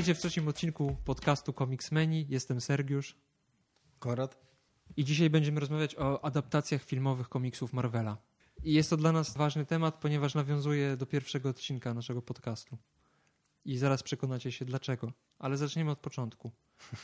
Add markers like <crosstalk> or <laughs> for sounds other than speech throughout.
Witajcie w trzecim odcinku podcastu Comics Menu. Jestem Sergiusz Konrad? i dzisiaj będziemy rozmawiać o adaptacjach filmowych komiksów Marvela. I jest to dla nas ważny temat, ponieważ nawiązuje do pierwszego odcinka naszego podcastu. I zaraz przekonacie się dlaczego. Ale zaczniemy od początku.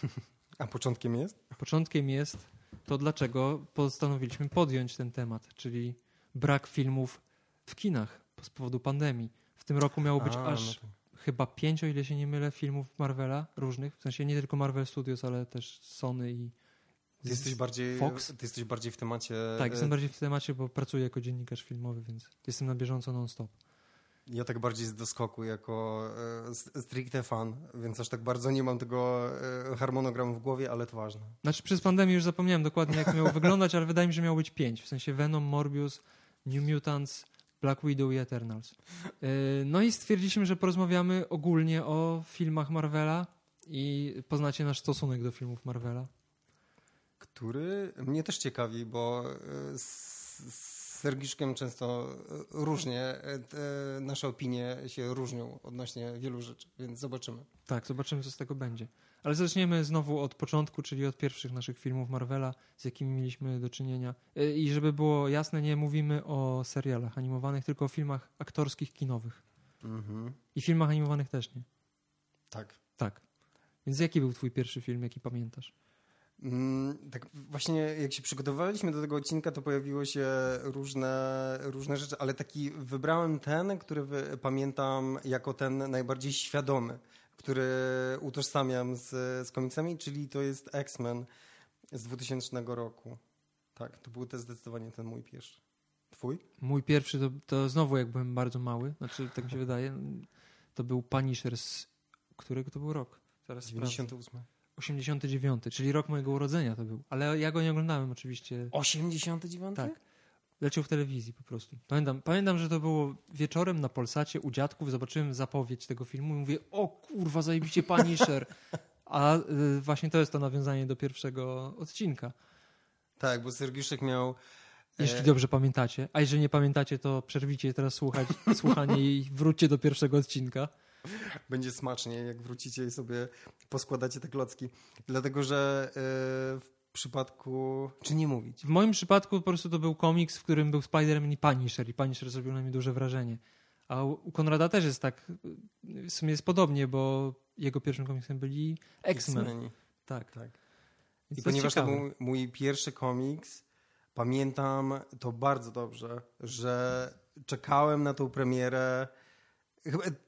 <laughs> A początkiem jest? Początkiem jest to, dlaczego postanowiliśmy podjąć ten temat, czyli brak filmów w kinach z powodu pandemii. W tym roku miało być A, aż no to- chyba pięć, o ile się nie mylę, filmów Marvela różnych. W sensie nie tylko Marvel Studios, ale też Sony i Ty jesteś bardziej, Fox. Ty jesteś bardziej w temacie... Tak, e, jestem bardziej w temacie, bo pracuję jako dziennikarz filmowy, więc jestem na bieżąco non-stop. Ja tak bardziej z doskoku jako e, stricte fan, więc aż tak bardzo nie mam tego e, harmonogramu w głowie, ale to ważne. Znaczy przez pandemię już zapomniałem dokładnie jak miało wyglądać, ale wydaje mi się, że miało być pięć. W sensie Venom, Morbius, New Mutants, Black Widow i Eternals. Yy, No i stwierdziliśmy, że porozmawiamy ogólnie o filmach Marvela i poznacie nasz stosunek do filmów Marvela. Który mnie też ciekawi, bo e, z Sergiszkiem często e, różnie, e, nasze opinie się różnią odnośnie wielu rzeczy, więc zobaczymy. Tak, zobaczymy, co z tego będzie. Ale zaczniemy znowu od początku, czyli od pierwszych naszych filmów Marvela, z jakimi mieliśmy do czynienia. Yy, I żeby było jasne, nie mówimy o serialach animowanych, tylko o filmach aktorskich, kinowych. Mhm. I filmach animowanych też nie. Tak. Tak. Więc jaki był twój pierwszy film, jaki pamiętasz? Mm, Tak właśnie jak się przygotowywaliśmy do tego odcinka, to pojawiły się różne, różne rzeczy, ale taki wybrałem ten, który pamiętam jako ten najbardziej świadomy, który utożsamiam z, z komiksami, czyli to jest X-Men z 2000 roku. Tak, to był to zdecydowanie ten mój pierwszy. Twój? Mój pierwszy to, to znowu jak byłem bardzo mały, znaczy tak mi się wydaje, to był Punisher z którego to był rok? Zaraz sprawdzę. 98. 89, czyli rok mojego urodzenia to był. Ale ja go nie oglądałem oczywiście. 89? Tak. Leciał w telewizji po prostu. Pamiętam, pamiętam, że to było wieczorem na Polsacie u dziadków, zobaczyłem zapowiedź tego filmu i mówię, o kurwa, zajebiście Punisher. <laughs> A y, właśnie to jest to nawiązanie do pierwszego odcinka. Tak, bo Sergiuszek miał Jeśli E, dobrze pamiętacie. A jeżeli nie pamiętacie, to przerwijcie teraz słuchać, <laughs> słuchanie i wróćcie do pierwszego odcinka. Będzie smacznie, jak wrócicie i sobie poskładacie te klocki. Dlatego, że e, w przypadku... Czy nie mówić? W moim przypadku po prostu to był komiks, w którym był Spider-Man i Punisher i Punisher zrobił na mnie duże wrażenie. A u Konrada też jest tak, w sumie jest podobnie, bo jego pierwszym komiksem byli X-Men. Tak. Tak. I to ponieważ to ciekawe. był mój pierwszy komiks, pamiętam to bardzo dobrze, że czekałem na tą premierę.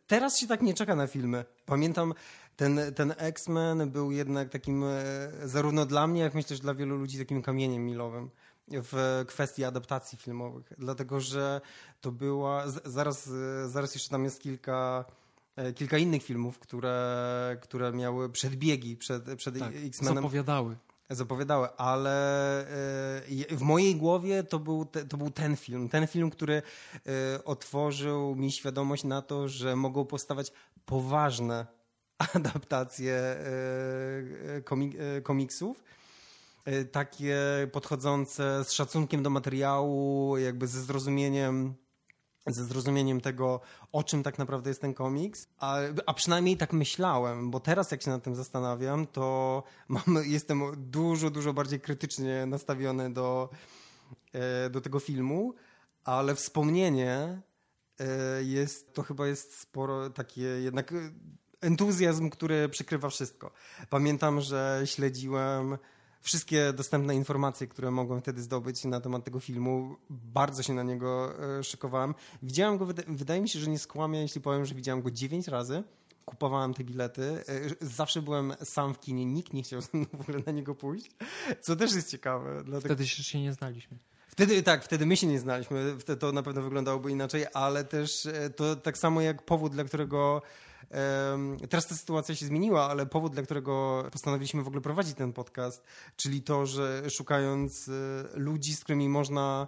Teraz się tak nie czeka na filmy. Pamiętam, ten, ten X-Men był jednak takim, e, zarówno dla mnie, jak myślę, że dla wielu ludzi, takim kamieniem milowym w kwestii adaptacji filmowych. Dlatego, że to była. Zaraz, e, zaraz jeszcze tam jest kilka. e, Kilka innych filmów, które, które miały przedbiegi przed, przed Tak, X-Menem zapowiadały. zapowiadały, ale w mojej głowie to był, te, to był ten film. Ten film, który otworzył mi świadomość na to, że mogą powstawać poważne adaptacje e, e, e, komiksów. Takie podchodzące z szacunkiem do materiału, jakby ze zrozumieniem ze zrozumieniem tego, o czym tak naprawdę jest ten komiks, a, a przynajmniej tak myślałem, bo teraz jak się nad tym zastanawiam, to <laughs> mam, jestem dużo, dużo bardziej krytycznie nastawiony do, do tego filmu, ale wspomnienie jest, to chyba jest sporo takie jednak entuzjazm, który przykrywa wszystko. Pamiętam, że śledziłem wszystkie dostępne informacje, które mogłem wtedy zdobyć na temat tego filmu. Bardzo się na niego e, szykowałem. Widziałem go, wyda- wydaje mi się, że nie skłamię, jeśli powiem, że widziałem go dziewięć razy. Kupowałem te bilety. E, Zawsze byłem sam w kinie, nikt nie chciał <laughs> w ogóle na niego pójść, co też jest ciekawe. Dlatego... Wtedy się się nie znaliśmy. Wtedy tak, wtedy my się nie znaliśmy, wtedy to na pewno wyglądałoby inaczej, ale też e, to tak samo jak powód, dla którego teraz ta sytuacja się zmieniła, ale powód, dla którego postanowiliśmy w ogóle prowadzić ten podcast, czyli to, że szukając e, ludzi, z którymi można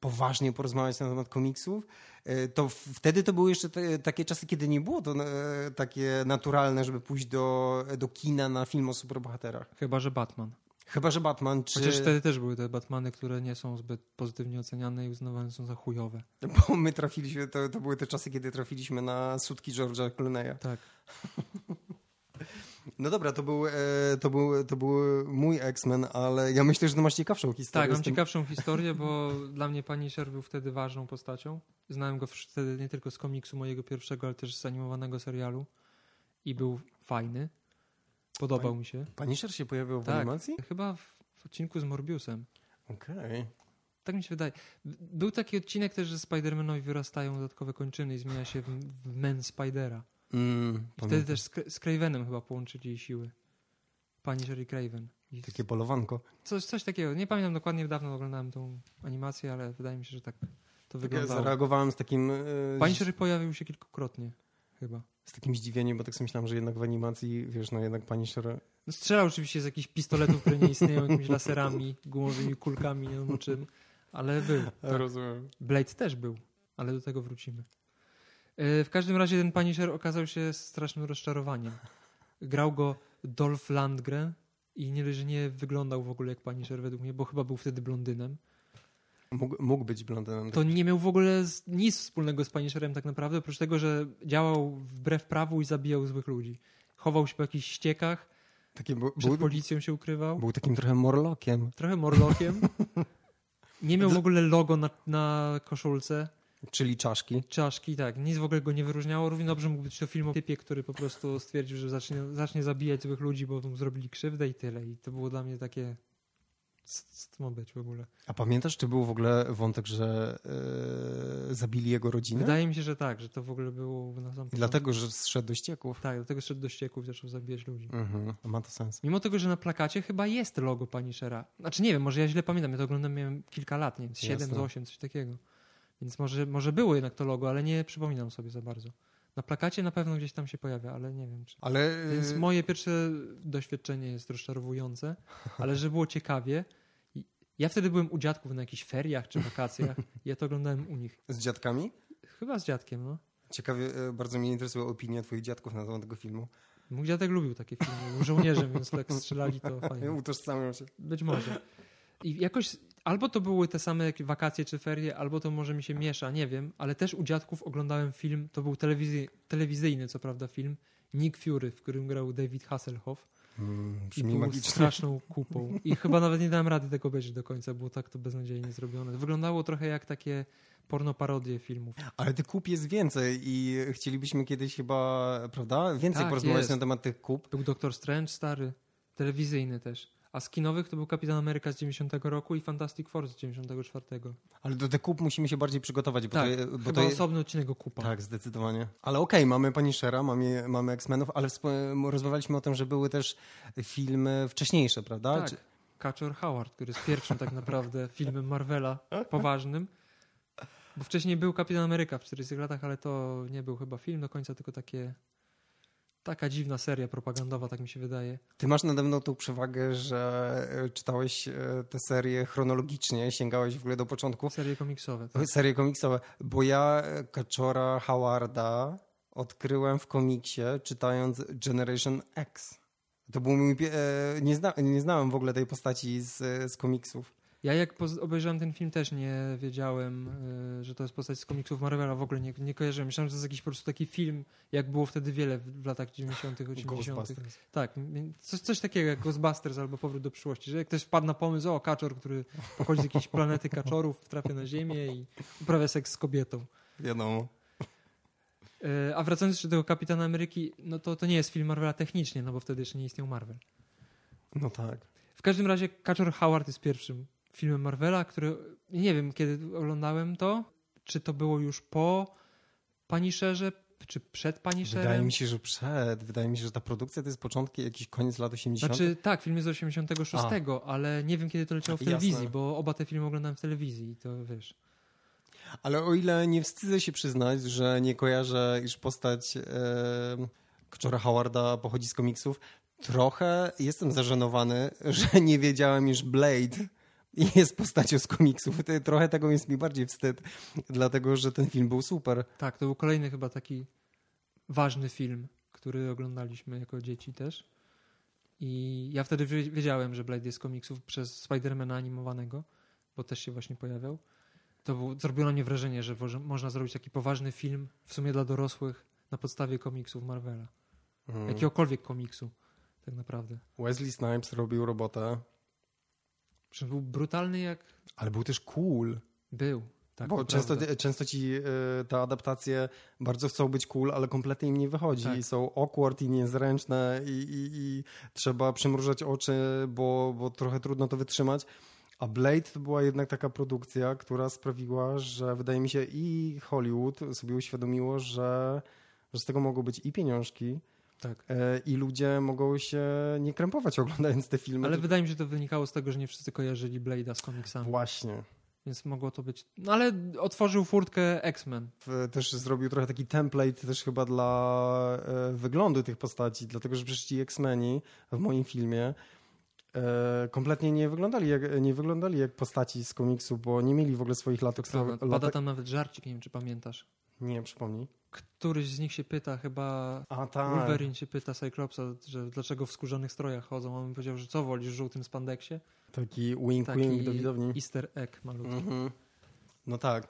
poważnie porozmawiać na temat komiksów, e, to wtedy to były jeszcze te, takie czasy, kiedy nie było to e, takie naturalne, żeby pójść do, do kina na film o superbohaterach. Chyba, że Batman. Chyba, że Batman czy... Chociaż wtedy też były te Batmany, które nie są zbyt pozytywnie oceniane i uznawane są za chujowe. <laughs> Bo my trafiliśmy, to, to były te czasy, kiedy trafiliśmy na sutki George'a Clooney'a. Tak. <laughs> No dobra, to był, e, to, był, to był mój X-Men, ale ja myślę, że to masz ciekawszą historię. Tak, mam ciekawszą <laughs> historię, bo dla mnie Punisher był wtedy ważną postacią. Znałem go wtedy nie tylko z komiksu mojego pierwszego, ale też z animowanego serialu i był fajny. Podobał mi się. Punisher się pojawił w Tak, animacji? chyba w, w odcinku z Morbiusem. Okej. Tak mi się wydaje. Był taki odcinek też, że Spider-Manowi wyrastają dodatkowe kończyny i zmienia się w, w Men Spidera. Mm, I wtedy też z, Cravenem chyba połączyli siły. Punisher i Craven. I Takie polowanko. coś, coś takiego. Nie pamiętam dokładnie, dawno oglądałem tą animację, ale wydaje mi się, że tak to Tak, ja wyglądało. zareagowałem z takim, e, Punisher pojawił się kilkukrotnie chyba. z takim zdziwieniem, bo tak sobie myślałem, że jednak w animacji, wiesz, no jednak Punisher... No, strzelał oczywiście z jakichś pistoletów, które nie istnieją, jakimiś laserami, gumowymi kulkami, nie wiem czym, ale był. Tak. Rozumiem. Blade też był, ale do tego wrócimy. E, W każdym razie ten Punisher okazał się strasznym rozczarowaniem. Grał go Dolph Lundgren i nie, że nie wyglądał w ogóle jak Punisher według mnie, bo chyba był wtedy blondynem. Mógł, mógł być blondynem. To nie miał w ogóle nic wspólnego z Punisherem tak naprawdę, oprócz tego, że działał wbrew prawu i zabijał złych ludzi. Chował się po jakichś ściekach, Taki, bu- przed policją się ukrywał. był takim trochę morlokiem. Trochę morlokiem. <laughs> Nie miał w ogóle logo na, na koszulce. Czyli czaszki. Czaszki, tak. Nic w ogóle go nie wyróżniało. Równie dobrze mógł być to film o typie, który po prostu stwierdził, że zacznie, zacznie zabijać złych ludzi, bo mu zrobili krzywdę i tyle. I to było dla mnie takie... Co co to ma być w ogóle? A pamiętasz, czy był w ogóle wątek, że e, zabili jego rodzinę? Wydaje mi się, że tak, że to w ogóle było na sam początku. dlatego, że zszedł do ścieków. Tak, dlatego szedł do ścieków i zaczął zabijać ludzi. Mhm, ma to sens. Mimo tego, że na plakacie chyba jest logo Punishera. Znaczy nie wiem, może ja źle pamiętam, ja to oglądam, miałem kilka lat, nie wiem, z 7, Jasne. z 8, coś takiego. Więc może, może było jednak to logo, ale nie przypominam sobie za bardzo. Na plakacie na pewno gdzieś tam się pojawia, ale nie wiem czy... Ale e, Więc moje pierwsze doświadczenie jest rozczarowujące, ale że było ciekawie. Ja wtedy byłem u dziadków na jakichś feriach czy wakacjach. Ja to oglądałem u nich. z dziadkami? Chyba z dziadkiem, no. Ciekawie, e, bardzo mnie interesuje opinia twoich dziadków na temat tego filmu. Mój dziadek lubił takie filmy. Był żołnierzem, więc tak strzelali to fajnie. <laughs> Utożsamiam się. Być może. I jakoś albo to były te same wakacje czy ferie, albo to może mi się miesza, nie wiem, ale też u dziadków oglądałem film, to był telewizy, telewizyjny co prawda film, Nick Fury, w którym grał David Hasselhoff Mm, i brzmi był magicznie. straszną <laughs> kupą. I chyba nawet nie dałem rady tego obejrzeć do końca, było tak to beznadziejnie zrobione. Wyglądało trochę jak takie porno parodie filmów. Ale tych kup jest więcej i chcielibyśmy kiedyś chyba, prawda, więcej Tak, porozmawiać jest. na temat tych kup. Był Doctor Strange stary, telewizyjny też. A z kinowych to był Kapitan Ameryka z 90 roku i Fantastic Four z 94. Ale do tych kup musimy się bardziej przygotować, bo Tak, to, bo chyba to jest... osobny odcinek o kupa. Tak, zdecydowanie. Ale okej, mamy Punishera, mamy, mamy X-Menów, ale rozmawialiśmy o tym, że były też filmy wcześniejsze, prawda? Tak. Czy- Kaczor Howard, który jest pierwszym tak naprawdę <laughs> filmem Marvela poważnym. Bo wcześniej był Kapitan Ameryka w 40 latach, ale to nie był chyba film do końca, tylko takie taka dziwna seria propagandowa, tak mi się wydaje. Ty masz nade mną tą przewagę, że e, czytałeś e, te serie chronologicznie, sięgałeś w ogóle do początku. Serie komiksowe. Tak? Serie komiksowe, bo ja Kaczora Howarda odkryłem w komiksie czytając Generation X. To był mój... e, Nie, zna, nie znałem w ogóle tej postaci z, z komiksów. Ja jak obejrzałem ten film też nie wiedziałem, y, że to jest postać z komiksów Marvela, w ogóle nie, nie kojarzyłem. Myślałem, że to jest jakiś po prostu taki film, jak było wtedy wiele w, w latach 90., 80. Ghostbusters. Tak, coś, coś takiego jak Ghostbusters albo Powrót do przyszłości, że jak ktoś wpadł na pomysł, o, kaczor, który pochodzi z jakiejś planety kaczorów, trafia na Ziemię i uprawia seks z kobietą. Wiadomo. E, A wracając jeszcze do tego Kapitana Ameryki, no to, to nie jest film Marvela technicznie, no bo wtedy jeszcze nie istniał Marvel. No tak. W każdym razie Kaczor Howard jest pierwszym filmem Marvela, który nie wiem kiedy oglądałem to, czy to było już po Punisherze, czy przed Punisherem. Wydaje mi się, że przed. Wydaje mi się, że ta produkcja to jest początki, jakiś koniec lat 80. Znaczy tak, film jest z 86, ale nie wiem kiedy to leciało w Jasne. telewizji, bo oba te filmy oglądałem w telewizji i to wiesz. Ale o ile nie wstydzę się przyznać, że nie kojarzę, iż postać e, Kaczora Howarda pochodzi z komiksów, trochę jestem zażenowany, że nie wiedziałem, iż Blade jest postacią z komiksów. To- Trochę tego jest mi bardziej wstyd, dlatego że ten film był super. Tak, to był kolejny chyba taki ważny film, który oglądaliśmy jako dzieci też. I ja wtedy wie- wiedziałem, że Blade jest z komiksów przez Spidermana animowanego, bo też się właśnie pojawiał. To był, zrobiło na mnie wrażenie, że można zrobić taki poważny film w sumie dla dorosłych na podstawie komiksów Marvela. Mm. Jakiegokolwiek komiksu. tak naprawdę. Wesley Snipes robił robotę, Że był brutalny jak ale był też cool. był. Tak, Bo to często, często ci y, te adaptacje bardzo chcą być cool, ale kompletnie im nie wychodzi. Tak. I są awkward i niezręczne i, i, i trzeba przymrużać oczy, bo, bo trochę trudno to wytrzymać. A Blade to była jednak taka produkcja, która sprawiła, że wydaje mi się i Hollywood sobie uświadomiło, że, że z tego mogą być i pieniążki, tak. e, i ludzie mogą się nie krępować <laughs> oglądając te filmy. Ale wydaje mi się, że to wynikało z tego, że nie wszyscy kojarzyli Blade'a z komiksami. Właśnie. Więc mogło to być. No ale otworzył furtkę X-Men. też zrobił trochę taki template też chyba dla e, wyglądu tych postaci, dlatego że przecież ci X-Meni w moim filmie e, kompletnie nie wyglądali, jak, nie wyglądali jak postaci z komiksu, bo nie mieli w ogóle swoich latek. Pada tam nawet żarcik, nie wiem czy pamiętasz. Nie, przypomnij. Któryś z nich się pyta, chyba A tak. Wolverine się pyta Cyclopsa, że dlaczego w skórzanych strojach chodzą. A on powiedział, że co wolisz, w żółtym spandeksie? Taki wink Taki wink do widowni. easter egg malutki. Mhm. No tak.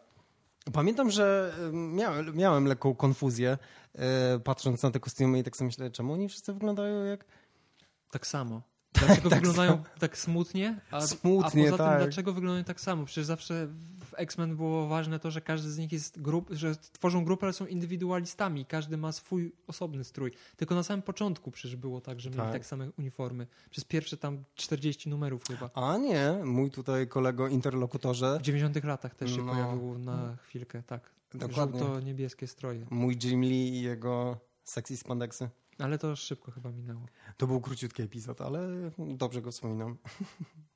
Pamiętam, że miałem, miałem lekką konfuzję e, patrząc na te kostiumy i tak sobie myślę, czemu oni wszyscy wyglądają jak Tak samo. <laughs> Dlaczego tak wyglądają tak smutnie? A, Smutnie, a poza tak. tym, dlaczego wyglądają tak samo? Przecież zawsze X-Men było ważne to, że każdy z nich jest grup, że tworzą grupę, ale są indywidualistami. Każdy ma swój osobny strój. Tylko na samym początku przecież było tak, że mieli Tak. tak same uniformy. Przez pierwsze tam 40 numerów chyba. A nie, mój tutaj kolego interlokutorze W 90 latach też się No. pojawiło na chwilkę, tak. Dokładnie. Żółto-niebieskie stroje. Mój Jim Lee i jego sexy spandexy. Ale to szybko chyba minęło. To był króciutki epizod, ale dobrze go wspominam.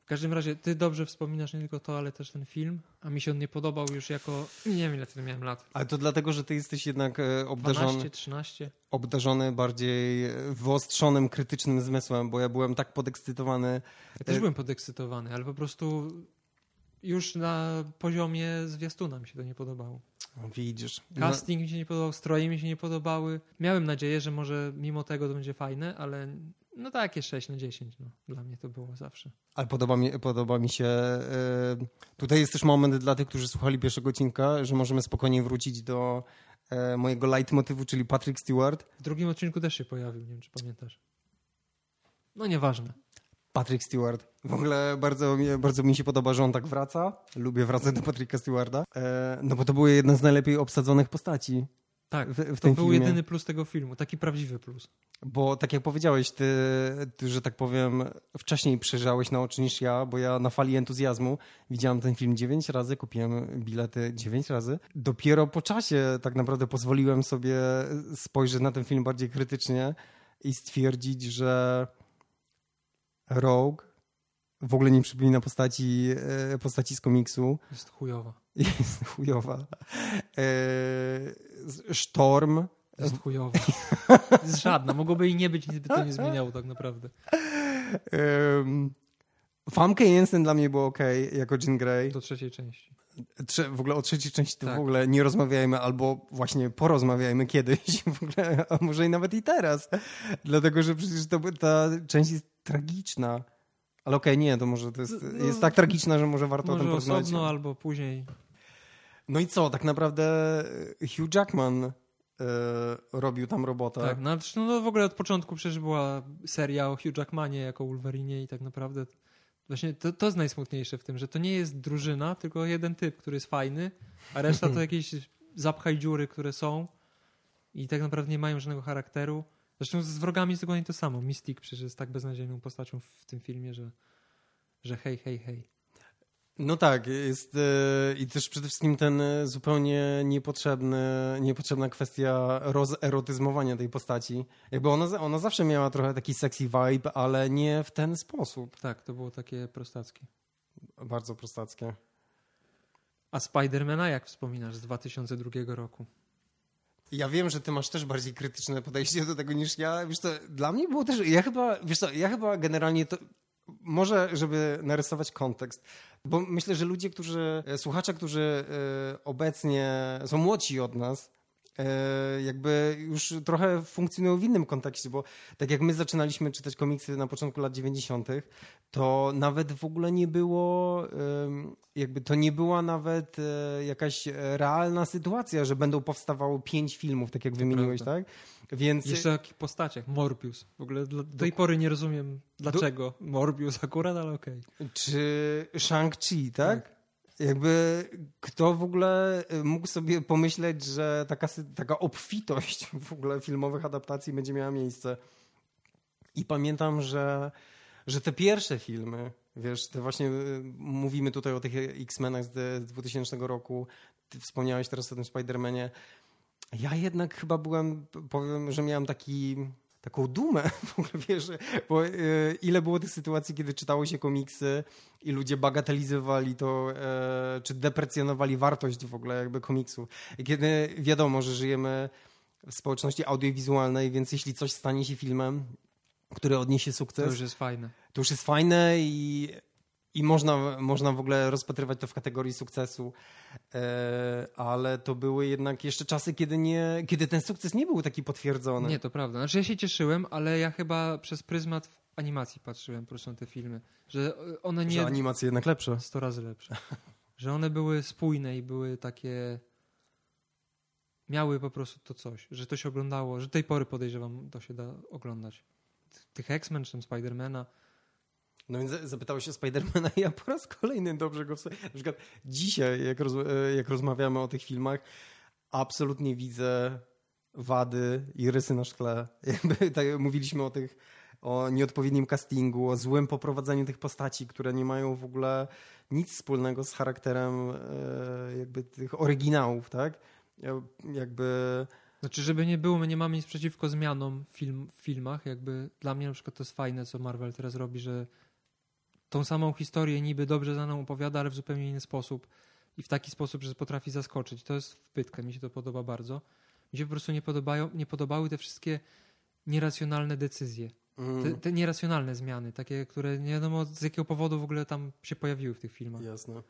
W każdym razie, ty dobrze wspominasz nie tylko to, ale też ten film, a mi się on nie podobał już jako, nie wiem ile wtedy miałem lat, Ale to dlatego, że ty jesteś jednak e, obdarzony, 12, 13. obdarzony bardziej e, wyostrzonym, krytycznym zmysłem, bo ja byłem tak podekscytowany. Ja też E, byłem podekscytowany, ale po prostu już na poziomie zwiastuna mi się to nie podobało. Widzisz. No, Casting mi się nie podobał, stroje mi się nie podobały. Miałem nadzieję, że może mimo tego to będzie fajne, ale no takie 6 na 10, no. Dla mnie to było zawsze. ale podoba mi, podoba mi się. e, Tutaj jest też moment dla tych, którzy słuchali pierwszego odcinka, że możemy spokojnie wrócić do e, mojego leitmotywu, czyli Patrick Stewart. W drugim odcinku też się pojawił, nie wiem czy pamiętasz. No nieważne. Patrick Stewart. W ogóle bardzo, mi- bardzo mi się podoba, że on tak wraca. Lubię wracać do Patricka Stewarda. E, no bo to były jedna z najlepiej obsadzonych postaci Tak, w, w to był filmie. jedyny plus tego filmu, taki prawdziwy plus. Bo tak jak powiedziałeś, ty, ty, że tak powiem, wcześniej przejrzałeś na oczy niż ja, bo ja na fali entuzjazmu widziałem ten film dziewięć razy, kupiłem bilety dziewięć razy. Dopiero po czasie tak naprawdę pozwoliłem sobie spojrzeć na ten film bardziej krytycznie i stwierdzić, że Rogue w ogóle nie przypomina postaci, e, postaci z komiksu. Jest chujowa. Jest chujowa. E, Sztorm Jest chujowa. Jest żadna. Mogłoby i nie być, nic by to nie zmieniało tak naprawdę. Um, Famke Jensen dla mnie było ok, jako Jean Grey. Do trzeciej części. W ogóle o trzeciej części to Tak. w ogóle nie rozmawiajmy, albo właśnie porozmawiajmy kiedyś, <laughs> w ogóle, a może i nawet i teraz. Dlatego, że przecież to, ta część jest tragiczna. Ale okej, nie, to może to jest, No, jest tak tragiczna, że może warto o tym Może porozmawiać. osobno albo później. No i co, tak naprawdę Hugh Jackman e, robił tam robotę. Tak, no, no w ogóle od początku przecież była seria o Hugh Jackmanie jako Wolverinie i tak naprawdę właśnie to, to jest najsmutniejsze w tym, że to nie jest drużyna, tylko jeden typ, który jest fajny, a reszta to <laughs> jakieś zapchaj dziury, które są i tak naprawdę nie mają żadnego charakteru. Zresztą z wrogami jest dokładnie to samo. Mystic przecież jest tak beznadziejną postacią w tym filmie, że, że hej, hej, hej. No tak, jest e, i też przede wszystkim ten e, zupełnie niepotrzebny, niepotrzebna kwestia rozerotyzmowania tej postaci. Jakby ona, ona zawsze miała trochę taki sexy vibe, ale nie w ten sposób. Tak, to było takie prostackie. Bardzo prostackie. A Spidermana jak wspominasz z 2002 roku? Ja wiem, że ty masz też bardziej krytyczne podejście do tego niż ja. Wiesz co, dla mnie było też, ja chyba, wiesz co, ja chyba generalnie to, może żeby narysować kontekst, bo myślę, że ludzie, którzy, e, słuchacze, którzy e, obecnie są młodsi od nas, jakby już trochę funkcjonują w innym kontekście, bo tak jak my zaczynaliśmy czytać komiksy na początku lat 90., to nawet w ogóle nie było, jakby to nie była nawet e, jakaś realna sytuacja, że będą powstawało pięć filmów, tak jak wymieniłeś, tak? Więc Jeszcze o jakich postaciach? Morbius. W ogóle do, do tej pory nie rozumiem dlaczego. Morbius akurat, ale okej. czy Shang-Chi, tak? Jakby kto w ogóle y, mógł sobie pomyśleć, że taka, taka obfitość w ogóle filmowych adaptacji będzie miała miejsce. I pamiętam, że, że te pierwsze filmy, wiesz, te właśnie y, mówimy tutaj o tych X-Menach z 2000 roku, ty wspomniałeś teraz o tym Spider-Manie. Ja jednak chyba byłem, powiem, że miałem taki, taką dumę <laughs> w ogóle, wiesz, bo y, ile było tych sytuacji, kiedy czytało się komiksy i ludzie bagatelizowali to, e, czy deprecjonowali wartość w ogóle jakby komiksu. Kiedy wiadomo, że żyjemy w społeczności audiowizualnej, więc jeśli coś stanie się filmem, który odniesie To sukces, już jest fajne. to już jest fajne i, i można, można w ogóle rozpatrywać to w kategorii sukcesu. E, ale to były jednak jeszcze czasy, kiedy, nie, kiedy ten sukces nie był taki potwierdzony. Nie, to prawda. Znaczy ja się cieszyłem, ale ja chyba przez pryzmat animacji patrzyłem po prostu na te filmy. Że one Że nie... animacje jednak lepsze. 100 razy lepsze. Że one były spójne i były takie... Miały po prostu to coś, że to się oglądało, że do tej pory podejrzewam, to się da oglądać. Tych X-Men czy tam Spidermana. No więc zapytałeś o Spidermana i ja po raz kolejny dobrze go... Na przykład dzisiaj, jak, roz, e, jak rozmawiamy o tych filmach, absolutnie widzę wady i rysy na szkle. <laughs> Jakby, tak, mówiliśmy o tych o nieodpowiednim castingu, o złym poprowadzeniu tych postaci, które nie mają w ogóle nic wspólnego z charakterem e, jakby tych oryginałów, tak? Ja- Jakby Znaczy, żeby nie było, my nie mamy nic przeciwko zmianom film, w filmach. Jakby dla mnie na przykład to jest fajne, co Marvel teraz robi, że tą samą historię niby dobrze znaną opowiada, ale w zupełnie inny sposób i w taki sposób, że potrafi zaskoczyć. To jest wpytka, mi się to podoba bardzo. Mi się po prostu nie, podobają, nie podobały te wszystkie nieracjonalne decyzje. Mm, Te, te nieracjonalne zmiany, takie, które nie wiadomo z jakiego powodu w ogóle tam się pojawiły w tych filmach. Jasne.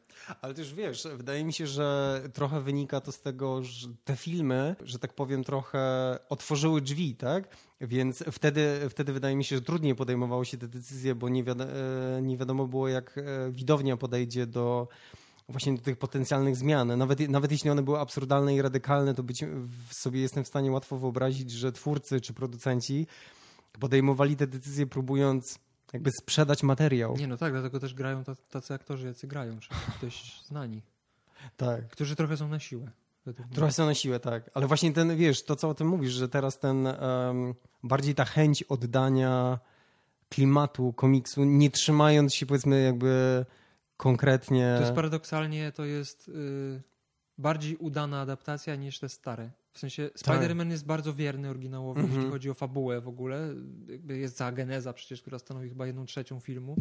Ale też wiesz, wydaje mi się, że trochę wynika to z tego, że te filmy, że tak powiem, trochę otworzyły drzwi, tak? Więc wtedy, wtedy wydaje mi się, że trudniej podejmowało się te decyzje, bo nie, wiado- e, nie wiadomo było, jak e, widownia podejdzie do właśnie do tych potencjalnych zmian. Nawet, nawet jeśli one były absurdalne i radykalne, to być sobie jestem w stanie łatwo wyobrazić, że twórcy czy producenci podejmowali te decyzje próbując jakby sprzedać materiał. Nie no tak, dlatego też grają ta- tacy aktorzy, jacy grają, czyli dość znani, Tak. którzy trochę są na siłę. Trochę są na siłę, tak. Ale właśnie ten, wiesz, to co o tym mówisz, że teraz ten em, bardziej ta chęć oddania klimatu komiksu, nie trzymając się powiedzmy jakby konkretnie. To jest paradoksalnie, to jest y, bardziej udana adaptacja niż te stare. W sensie Spider-Man jest bardzo wierny oryginałowi, Mhm. jeśli chodzi o fabułę w ogóle. Jakby jest cała geneza przecież, która stanowi chyba jedną trzecią filmu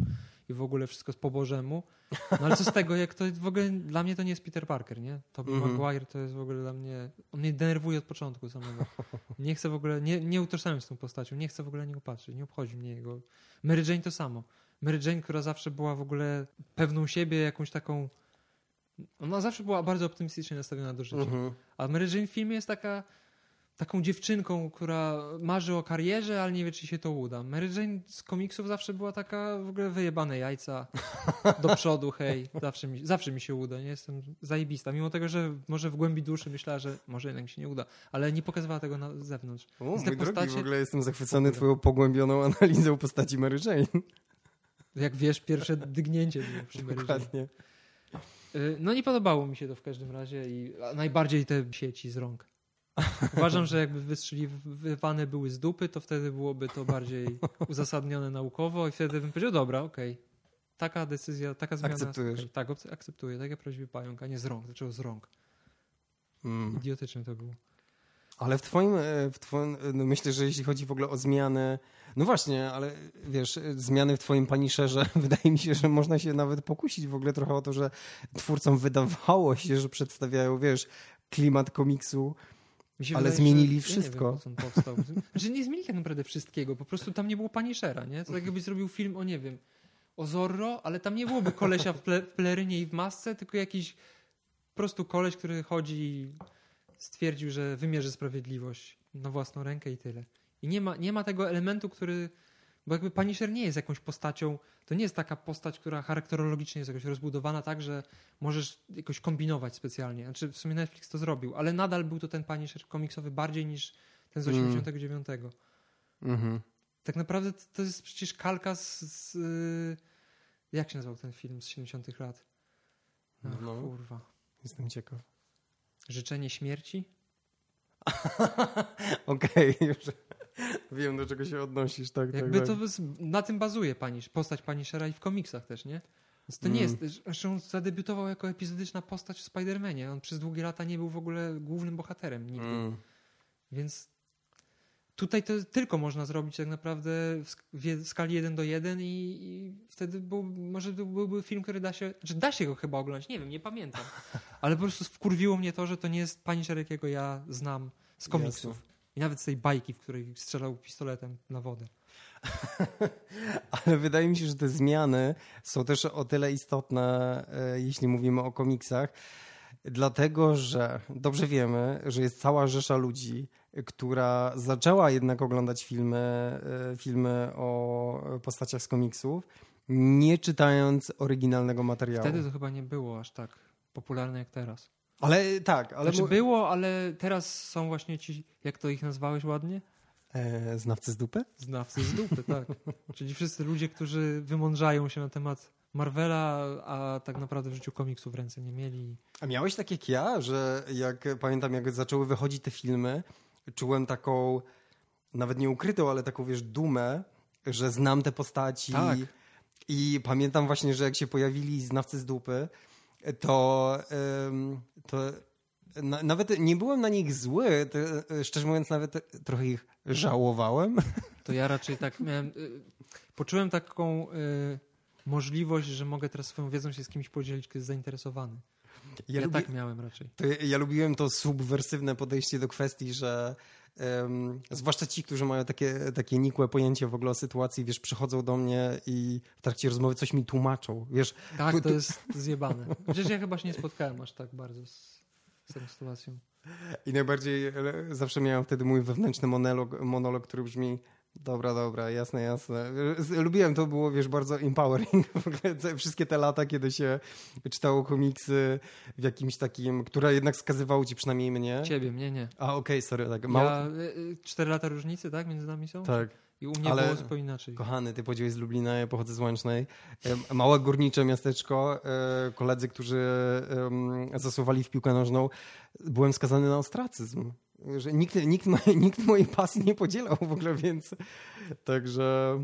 i w ogóle wszystko jest po bożemu. No ale co z tego, jak to w ogóle dla mnie to nie jest Peter Parker, nie? Tobey Mhm. Maguire to jest w ogóle dla mnie... On mnie denerwuje od początku samego. Nie chcę w ogóle, nie, nie utożsamiam z tą postacią, nie chcę w ogóle na niego patrzeć, nie obchodzi mnie jego... Mary Jane to samo. Mary Jane, która zawsze była w ogóle pewną siebie, jakąś taką. Ona zawsze była bardzo optymistycznie nastawiona do życia. Mhm. A Mary Jane w filmie jest taka, taką dziewczynką, która marzy o karierze, ale nie wie, czy się to uda. Mary Jane z komiksów zawsze była taka w ogóle wyjebane jajca do przodu, <laughs> hej, zawsze mi, zawsze mi się uda, nie jestem zajebista. Mimo tego, że może w głębi duszy myślała, że może jednak mi się nie uda, ale nie pokazywała tego na zewnątrz. O, Więc mój te drogi, postacie- w ogóle jestem zachwycony twoją pogłębioną analizą postaci Mary Jane. Jak wiesz, pierwsze dygnięcie było przy Mary Jane. Dokładnie. Y, No nie podobało mi się to w każdym razie i najbardziej te sieci z rąk. Uważam, że jakby wystrzeliwane były z dupy, to wtedy byłoby to bardziej uzasadnione naukowo i wtedy bym powiedział, dobra, okej. Taka decyzja, taka zmiana. Akceptujesz. tak, akceptuję. Tak jak prawdziwy pająk, a nie z rąk. Dlaczego z rąk? Mm. Idiotyczne to było. Ale w twoim, e, w twoim no myślę, że jeśli chodzi w ogóle o zmiany, no właśnie, ale wiesz, e, zmiany w twoim paniszerze, <laughs> wydaje mi się, że można się nawet pokusić w ogóle trochę o to, że twórcom wydawało się, że przedstawiają, wiesz, klimat komiksu, Ale wydaje, zmienili wszystko. Ja nie wiem, powstał. <laughs> Znaczy nie zmienili tak naprawdę wszystkiego, po prostu tam nie było Punishera, nie? To tak jakbyś zrobił film o, nie wiem, o Zorro, ale tam nie byłoby kolesia w, ple, w pelerynie i w masce, tylko jakiś po prostu koleś, który chodzi stwierdził, że wymierzy sprawiedliwość na własną rękę i tyle. I nie ma, nie ma tego elementu, który. Bo jakby Punisher nie jest jakąś postacią, to nie jest taka postać, która charakterologicznie jest jakoś rozbudowana tak, że możesz jakoś kombinować specjalnie. Znaczy w sumie Netflix to zrobił, ale nadal był to ten Punisher komiksowy bardziej niż ten z Mm. 89. Mhm. Tak naprawdę to- jest przecież kalka z, z y, jak się nazywał ten film z 70 lat? Ach, No. kurwa. Jestem ciekaw. Życzenie śmierci? <laughs> Okej, już wiem do czego się odnosisz, tak, Jakby tak, to tak. na tym bazuje Panisz, postać Punishera i w komiksach też, nie? Więc to nie Mm. jest, zresztą on zadebiutował jako epizodyczna postać w Spider-Manie. On przez długie lata nie był w ogóle głównym bohaterem nigdy. Mm. Więc tutaj to tylko można zrobić tak naprawdę w skali 1 do 1 i, i wtedy był, może był- byłby film, który da się, znaczy da się go chyba oglądać, nie wiem, nie pamiętam. <laughs> Ale po prostu wkurwiło mnie to, że to nie jest Punisher, jakiego ja znam z komiksów. I nawet z tej bajki, w której strzelał pistoletem na wodę. <laughs> Ale wydaje mi się, że te zmiany są też o tyle istotne, e, jeśli mówimy o komiksach, dlatego że dobrze wiemy, że jest cała rzesza ludzi, która zaczęła jednak oglądać filmy, e, filmy o postaciach z komiksów, nie czytając oryginalnego materiału. Wtedy to chyba nie było aż tak popularne jak teraz. Ale tak, ale Znaczy było, ale teraz są właśnie ci, jak to ich nazwałeś ładnie? e, znawcy z dupy? Znawcy z dupy, tak. <laughs> Czyli wszyscy ludzie, którzy wymądrzają się na temat Marvela, a tak naprawdę w życiu komiksów w ręce nie mieli. A miałeś tak jak ja, że jak pamiętam, jak zaczęły wychodzić te filmy, czułem taką, nawet nie ukrytą, ale taką, wiesz, dumę, że znam te postaci. Tak. I pamiętam właśnie, że jak się pojawili znawcy z dupy, to, to na, nawet nie byłem na nich zły. To, e, szczerze mówiąc, nawet trochę ich żałowałem. <laughs> To ja raczej tak miałem. Y, poczułem taką y, możliwość, że mogę teraz swoją wiedzą się z kimś podzielić, kto jest zainteresowany. Ja, lubię- tak miałem raczej. To ja, ja lubiłem to subwersywne podejście do kwestii, że em, zwłaszcza ci, którzy mają takie, takie nikłe pojęcie w ogóle o sytuacji, wiesz, przychodzą do mnie i w trakcie rozmowy coś mi tłumaczą. Wiesz, Tak, Tu- to tu- jest zjebane. Chociaż ja chyba się nie spotkałem aż tak bardzo z, z tą sytuacją. i najbardziej e, zawsze miałem wtedy mój wewnętrzny monolog, monolog który brzmi Dobra, dobra, jasne, jasne. Lubiłem to, było, wiesz, bardzo empowering. <laughs> W ogóle wszystkie te lata, kiedy się czytało komiksy w jakimś takim, które jednak skazywało ci przynajmniej mnie. Ciebie, mnie nie. A, okej, sorry, tak. Mało... Ja, y, y, cztery lata różnicy, tak? Między nami są? Tak. I u mnie Ale- było zupełnie inaczej. Kochany, ty pochodziłeś z Lublina, ja pochodzę z Łęcznej. Małe górnicze miasteczko, e, koledzy, którzy zasuwali w piłkę nożną. Byłem skazany na ostracyzm. Że nikt, nikt, <laughs> nikt mojej pasji nie podzielał w ogóle, więc także...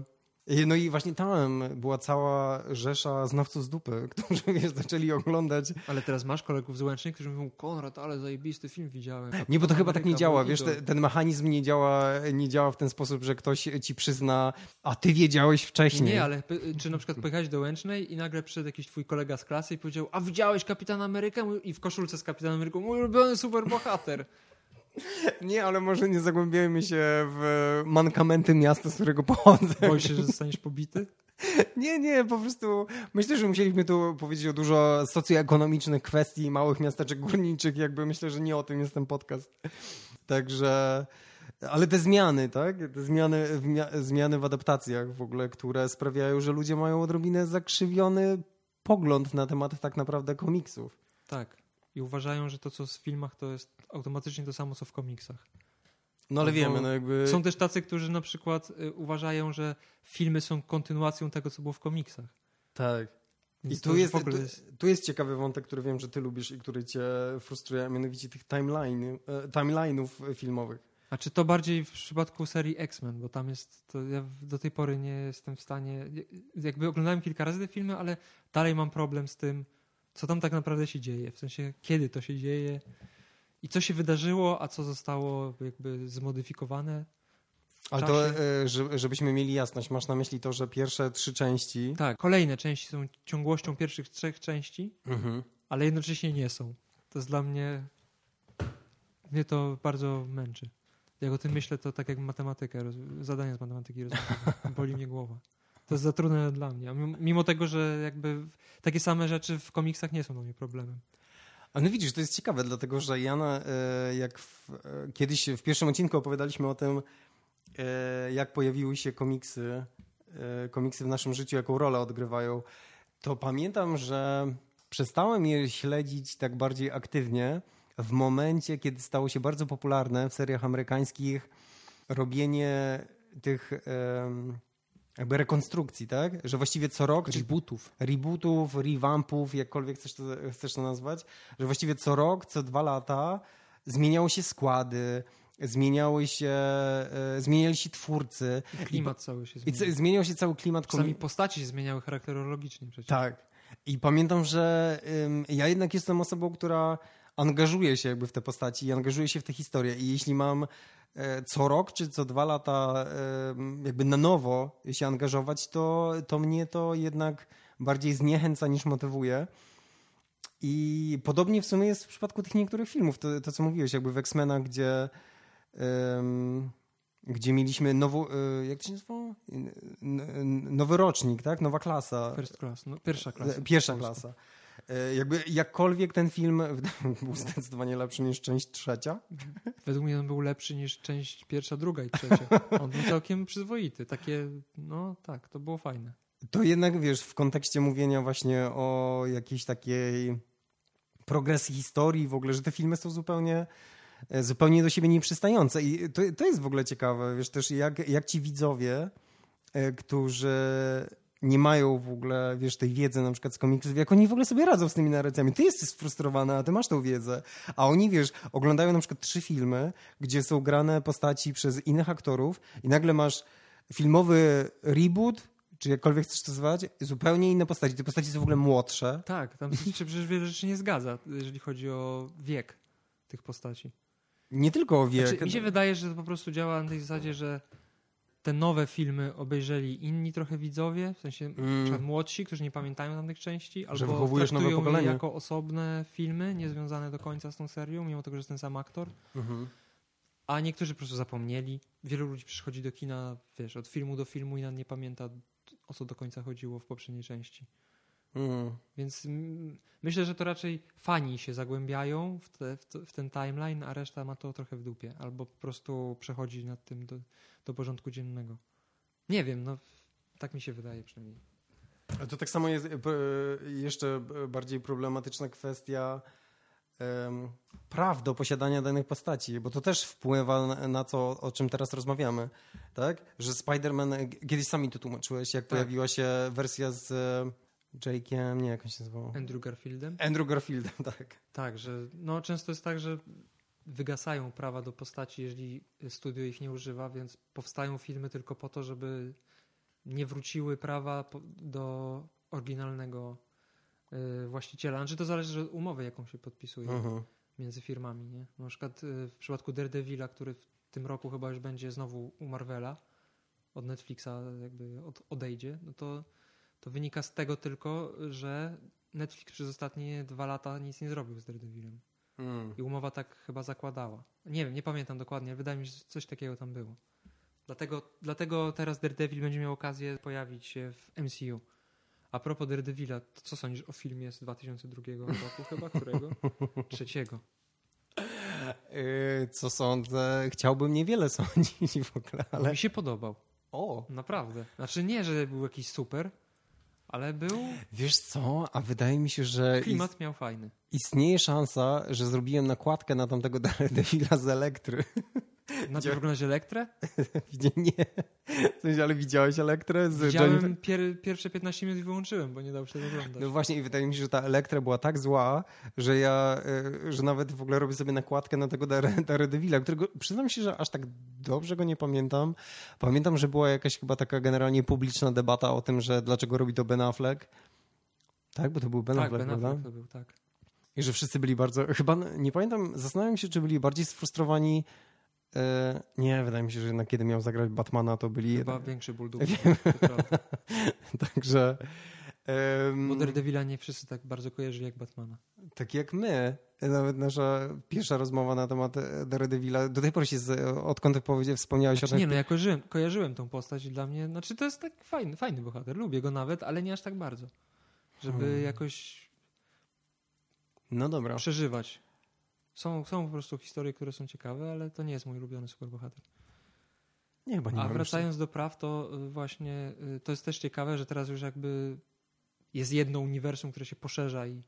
No i właśnie tam była cała rzesza znawców z dupy, <laughs> którzy wiesz, zaczęli oglądać. Ale teraz masz kolegów z Łęcznej, którzy mówią, Konrad, ale zajebisty film widziałem. Nie, bo to chyba tak nie Ameryka, działa. Wiesz, idol. te, ten mechanizm nie działa, nie działa w ten sposób, że ktoś ci przyzna, a ty wiedziałeś wcześniej. Nie, ale czy na przykład pojechałeś do Łęcznej i nagle przyszedł jakiś twój kolega z klasy i powiedział, a widziałeś Kapitan Amerykę? I w koszulce z Kapitanem Ameryką, mój ulubiony superbohater. Nie, ale może nie zagłębiajmy się w mankamenty miasta, z którego pochodzę. Boisz się, że zostaniesz pobity? Nie, nie, po prostu myślę, że musieliśmy tu powiedzieć o dużo socjoekonomicznych kwestii małych miasteczek górniczych. Jakby myślę, że nie o tym jest ten podcast. Także... Ale te zmiany, tak? Te zmiany zmiany w adaptacjach w ogóle, które sprawiają, że ludzie mają odrobinę zakrzywiony pogląd na temat tak naprawdę komiksów. Tak. I uważają, że to, co w filmach, to jest automatycznie to samo, co w komiksach. No ale Albo wiemy, no jakby... Są też tacy, którzy na przykład y, uważają, że filmy są kontynuacją tego, co było w komiksach. Tak. I tu jest, tu, tu jest ciekawy wątek, który wiem, że ty lubisz i który cię frustruje, a mianowicie tych timeline, e, timeline'ów filmowych. A czy to bardziej w przypadku serii X-Men, bo tam jest, to ja do tej pory nie jestem w stanie, jakby oglądałem kilka razy te filmy, ale dalej mam problem z tym, co tam tak naprawdę się dzieje, w sensie kiedy to się dzieje i co się wydarzyło, a co zostało jakby zmodyfikowane. Ale to, e, że- żebyśmy mieli jasność, masz na myśli to, że pierwsze trzy części... Tak, kolejne części są ciągłością pierwszych trzech części, Mhm. ale jednocześnie nie są. To jest dla mnie, mnie to bardzo męczy. Jak o tym myślę, to tak jak matematykę, zadania z matematyki rozwiązywałem. boli mnie głowa. To jest za trudne dla mnie. Mimo- tego, że jakby takie same rzeczy w komiksach nie są dla mnie problemem. A no widzisz, to jest ciekawe, dlatego że Jana, e, jak w, e, kiedyś w pierwszym odcinku opowiadaliśmy o tym, e, jak pojawiły się komiksy, komiksy w naszym życiu, jaką rolę odgrywają, to pamiętam, że przestałem je śledzić tak bardziej aktywnie w momencie, kiedy stało się bardzo popularne w seriach amerykańskich robienie tych jakby rekonstrukcji, tak? Że właściwie co rok... Rebootów. Rebootów, revampów, jakkolwiek chcesz to, chcesz to nazwać. Że właściwie co rok, co dwa lata zmieniały się składy, zmieniały się, e, zmieniali się twórcy. I klimat I, cały się zmieniał. I zmieniał się cały klimat. Sami postaci się zmieniały charakterologicznie przecież. Tak. I pamiętam, że ym, ja jednak jestem osobą, która angażuje się jakby w te postaci i angażuje się w te historie. I jeśli mam E, co rok czy co dwa lata e, jakby na nowo się angażować, to, to mnie to jednak bardziej zniechęca niż motywuje. I podobnie w sumie jest w przypadku tych niektórych filmów. To, to co mówiłeś, jakby w X-Menach, gdzie, um, gdzie mieliśmy nową, e, jak to się nazywa? Nowy rocznik, tak? Nowa klasa. First class, no, pierwsza klasa. Pierwsza klasa. E, jakby jakkolwiek ten film <laughs> był zdecydowanie lepszy niż część trzecia. Według mnie on był lepszy niż część pierwsza, druga i trzecia. On był całkiem przyzwoity. Takie, no tak, to było fajne. To jednak, wiesz, w kontekście mówienia właśnie o jakiejś takiej progresji historii w ogóle, że te filmy są zupełnie e, zupełnie do siebie nieprzystające. I to, to jest w ogóle ciekawe, wiesz, też jak, jak ci widzowie, e, którzy nie mają w ogóle, wiesz, tej wiedzy na przykład z komiksów, jak oni w ogóle sobie radzą z tymi narracjami. Ty jesteś sfrustrowany, a ty masz tą wiedzę. A oni, wiesz, oglądają na przykład trzy filmy, gdzie są grane postaci przez innych aktorów i nagle masz filmowy reboot, czy jakkolwiek chcesz to zwać, zupełnie inne postaci. Te postaci są w ogóle młodsze. Tak, tam się <laughs> przecież wiele rzeczy nie zgadza, jeżeli chodzi o wiek tych postaci. Nie tylko o wiek. Znaczy, mi się wydaje, że to po prostu działa na tej zasadzie, że te nowe filmy obejrzeli inni trochę widzowie, w sensie mm. młodsi, którzy nie pamiętają tamtych części, albo wychowujesz nowe pokolenie. je jako osobne filmy, niezwiązane do końca z tą serią, mimo tego, że jest ten sam aktor. Mm-hmm. A niektórzy po prostu zapomnieli. Wielu ludzi przychodzi do kina, wiesz, od filmu do filmu i nie pamięta, o co do końca chodziło w poprzedniej części. Mm. Więc myślę, że to raczej fani się zagłębiają w, te, w, w, ten timeline, a reszta ma to trochę w dupie. Albo po prostu przechodzi nad tym do, do porządku dziennego. Nie wiem, no tak mi się wydaje przynajmniej. A to tak samo jest e, jeszcze bardziej problematyczna kwestia um, praw do posiadania danych postaci, bo to też wpływa na, na to, o czym teraz rozmawiamy, tak? Że Spider-Man, kiedyś sami to tłumaczyłeś, jak tak. pojawiła się wersja z Jake'iem, nie, jak on się nazywał? Andrew Garfieldem? Andrew Garfieldem, <laughs> tak. Tak, że no często jest tak, że wygasają prawa do postaci, jeżeli studio ich nie używa, więc powstają filmy tylko po to, żeby nie wróciły prawa do oryginalnego y, właściciela. Znaczy to zależy od umowy, jaką się podpisuje mhm. między firmami. Nie? Na przykład y, w przypadku Daredevila, który w tym roku chyba już będzie znowu u Marvela, od Netflixa jakby od, odejdzie, no to to wynika z tego tylko, że Netflix przez ostatnie dwa lata nic nie zrobił z Daredevilem. Mm. I umowa tak chyba zakładała. Nie wiem, nie pamiętam dokładnie, wydaje mi się, że coś takiego tam było. Dlatego, dlatego teraz Daredevil będzie miał okazję pojawić się w MCU. A propos Daredevila, to co sądzisz o filmie z 2002 roku chyba? Którego? <laughs> Trzeciego. Yy, co sądzę? Chciałbym niewiele <laughs> sądzić w ogóle, ale... Mi się podobał. O! Naprawdę. Znaczy nie, że był jakiś super, ale był. Wiesz co? A wydaje mi się, że. Klimat miał fajny. Istnieje szansa, że zrobiłem nakładkę na tamtego <laughs> Daredevila z Elektry. Najpierw oglądać Elektrę? nie. W sensie, ale widziałeś Elektrę? Z Widziałem pier pierwsze 15 minut i wyłączyłem, bo nie dało się oglądać. No właśnie i wydaje mi się, że ta Elektra była tak zła, że ja, e, że nawet w ogóle robię sobie nakładkę na tego Daredevila, którego przyznam się, że aż tak dobrze go nie pamiętam. Pamiętam, że była jakaś chyba taka generalnie publiczna debata o tym, że dlaczego robi to Ben Affleck. Tak, bo to był Ben tak, Affleck, ben Affleck to był, tak. I że wszyscy byli bardzo, chyba, nie pamiętam, zastanawiam się, czy byli bardziej sfrustrowani E, nie, wydaje mi się, że jednak kiedy miał zagrać Batmana, to byli... Chyba większy ból dupy. <laughs> Także... Um, Bo Daredevila nie wszyscy tak bardzo kojarzyli jak Batmana. Tak jak my. Nawet nasza pierwsza rozmowa na temat Daredevila, do tej pory się, z, odkąd powiedział, wspomniałeś znaczy, o tym... Nie, no ja kojarzyłem, kojarzyłem tą postać i dla mnie, znaczy to jest tak fajny, fajny bohater, lubię go nawet, ale nie aż tak bardzo. Żeby hmm. jakoś No dobra. przeżywać. Są, są po prostu historie, które są ciekawe, ale to nie jest mój ulubiony superbohater. Nie, chyba nie A wracając do praw, to y, właśnie y, to jest też ciekawe, że teraz już jakby jest jedno uniwersum, które się poszerza i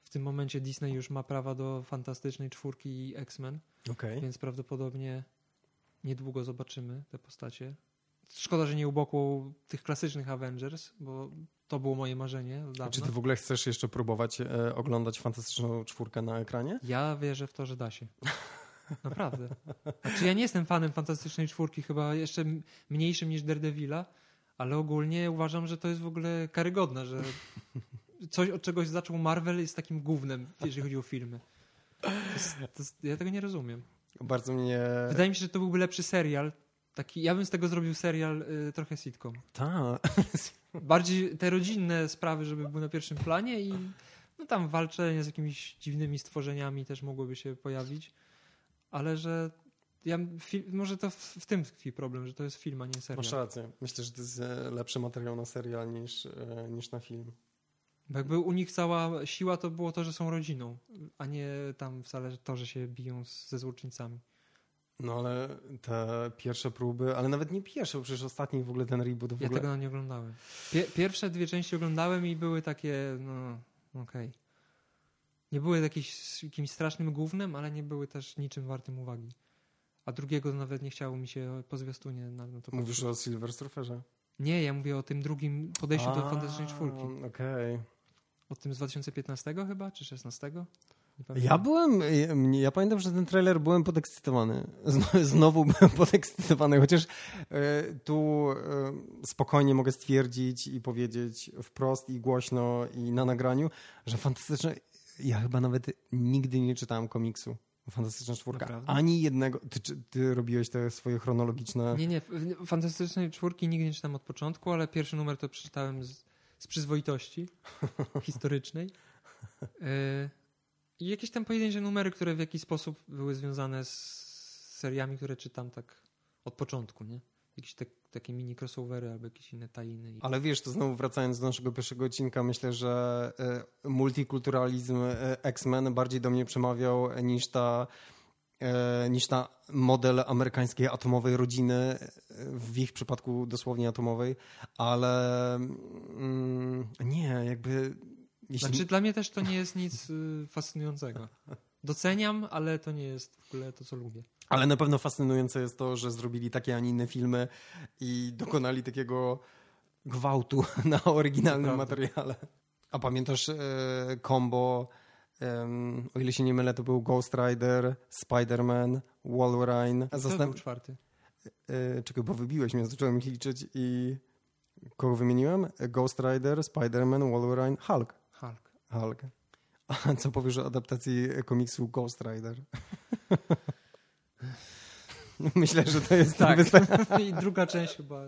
w tym momencie Disney już ma prawa do Fantastycznej Czwórki i X-Men. Okej. więc prawdopodobnie niedługo zobaczymy te postacie. Szkoda, że nie u boku tych klasycznych Avengers, bo to było moje marzenie dawna. Czy ty w ogóle chcesz jeszcze próbować e, oglądać Fantastyczną Czwórkę na ekranie? Ja wierzę w to, że da się. <laughs> Naprawdę. Znaczy ja nie jestem fanem Fantastycznej Czwórki, chyba jeszcze mniejszym niż Daredevila, ale ogólnie uważam, że to jest w ogóle karygodne, że coś od czegoś zaczął Marvel jest takim gównem, jeżeli chodzi o filmy. To jest, to jest, ja tego nie rozumiem. Bardzo mnie... Wydaje mi się, że to byłby lepszy serial. Taki, ja bym z tego zrobił serial y, trochę sitcom. Ta. Bardziej te rodzinne sprawy, żeby były na pierwszym planie i no tam walczenie z jakimiś dziwnymi stworzeniami też mogłoby się pojawić, ale że ja, może to w, w tym tkwi problem, że to jest film, a nie serial. Masz rację. Myślę, że to jest e, lepszy materiał na serial niż, e, niż na film. Bo jakby u nich cała siła to było to, że są rodziną, a nie tam wcale to, że się biją z, ze złoczyńcami. No ale te pierwsze próby, ale nawet nie pierwsze, bo przecież ostatni w ogóle ten reboot w Ja ogóle... tego nie oglądałem. Pie, pierwsze dwie części oglądałem i były takie, no okej. Nie były jakieś, jakimś strasznym głównym, ale nie były też niczym wartym uwagi. A drugiego nawet nie chciało mi się po zwiastunie na, na to Mówisz patrzeć. o Silver Surferze? Nie, ja mówię o tym drugim podejściu do A, Fantastycznej Czwórki. Okej. O tym z 2015 chyba, czy 16? Ja byłem, ja, pamiętam, że ten trailer byłem podekscytowany. Zno- <laughs> Znowu byłem podekscytowany, chociaż e, tu e, spokojnie mogę stwierdzić i powiedzieć wprost i głośno i na nagraniu, że fantastyczne. Ja chyba nawet nigdy nie czytałem komiksu. Fantastyczna czwórka. Naprawdę? Ani jednego. Ty, ty robiłeś te swoje chronologiczne. Nie, nie, Fantastycznej Czwórki nigdy nie czytam od początku, ale pierwszy numer to przeczytałem z, z przyzwoitości <laughs> historycznej. E, I jakieś tam pojedyncze numery, które w jakiś sposób były związane z seriami, które czytam tak od początku, nie? Jakieś te, takie mini crossovery albo jakieś inne tajny. I... Ale wiesz, to znowu wracając do naszego pierwszego odcinka, myślę, że e, multikulturalizm e, X-Men bardziej do mnie przemawiał niż ta, e, niż ta model amerykańskiej atomowej rodziny, w ich przypadku dosłownie atomowej, ale mm, nie, jakby jeśli... Znaczy dla mnie też to nie jest nic y, fascynującego. Doceniam, ale to nie jest w ogóle to, co lubię. Ale na pewno fascynujące jest to, że zrobili takie, a nie inne filmy i dokonali takiego gwałtu <laughs> na oryginalnym materiale. A pamiętasz e, combo, em, o ile się nie mylę, to był Ghost Rider, Spider-Man, Wolverine. A zastęp... był czwarty. e, czekaj, bo wybiłeś mnie, zacząłem ich liczyć i kogo wymieniłem? Ghost Rider, Spider-Man, Wolverine, Hulk. Hulk. Hulk. A co powiesz o adaptacji komiksu Ghost Rider? <laughs> Myślę, że to jest Tak. I druga część chyba.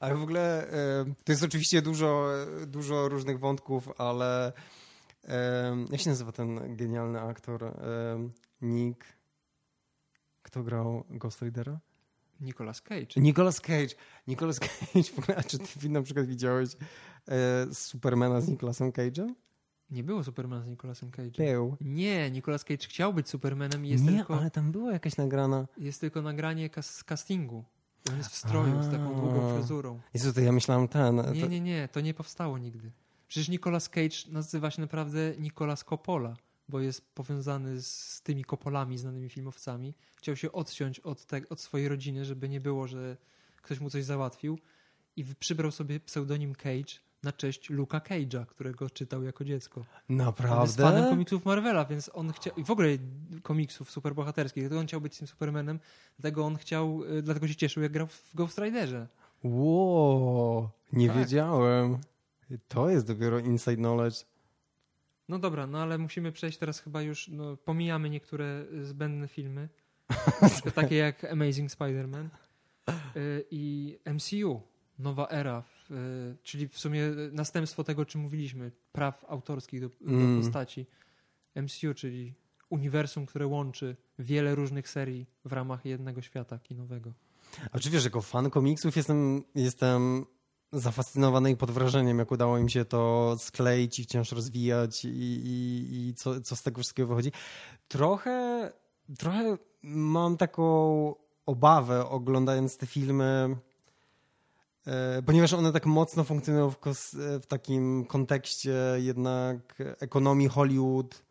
Ale w ogóle to jest oczywiście dużo, dużo różnych wątków, ale jak się nazywa ten genialny aktor? Nick. Kto grał Ghost Ridera? Nicolas Cage. Nicolas Cage. Nicolas <laughs> Cage. W ogóle, a czy ty na przykład widziałeś e, Supermana z Nicolasem Cage'em? Nie było Supermana z Nicolasem Cage'em. Był. Nie, Nicolas Cage chciał być Supermanem i jest, Nie, tylko, ale tam była jakaś nagrana. jest tylko nagranie kas castingu. On jest w stroju z taką długą A. fryzurą. Jezu, to ja myślałem ten. Nie, to, nie, nie, to nie powstało nigdy. Przecież Nicolas Cage nazywa się naprawdę Nicolas Coppola, bo jest powiązany z tymi Coppolami, znanymi filmowcami. Chciał się odciąć od, te, od swojej rodziny, żeby nie było, że ktoś mu coś załatwił i przybrał sobie pseudonim Cage na cześć Luka Cage'a, którego czytał jako dziecko. On jest Naprawdę? fanem komiksów Marvela, więc on chciał, i w ogóle komiksów superbohaterskich, dlatego on chciał być tym Supermanem, dlatego on chciał, y, dlatego się cieszył, jak grał w Ghost Riderze. Wow, nie Tak. wiedziałem. To jest dopiero inside knowledge. No dobra, no ale musimy przejść teraz chyba już, no, pomijamy niektóre zbędne filmy, <laughs> takie jak Amazing Spider-Man y, i MCU, nowa era, w, y, czyli w sumie następstwo tego, o czym mówiliśmy, praw autorskich do, do Mm. postaci. MCU, czyli uniwersum, które łączy wiele różnych serii w ramach jednego świata kinowego. A czy wiesz, jako fan komiksów jestem, jestem zafascynowany i pod wrażeniem, jak udało im się to skleić i wciąż rozwijać i, i, i co, co z tego wszystkiego wychodzi. Trochę, trochę mam taką obawę oglądając te filmy, e, ponieważ one tak mocno funkcjonują w, w takim kontekście jednak ekonomii Hollywood,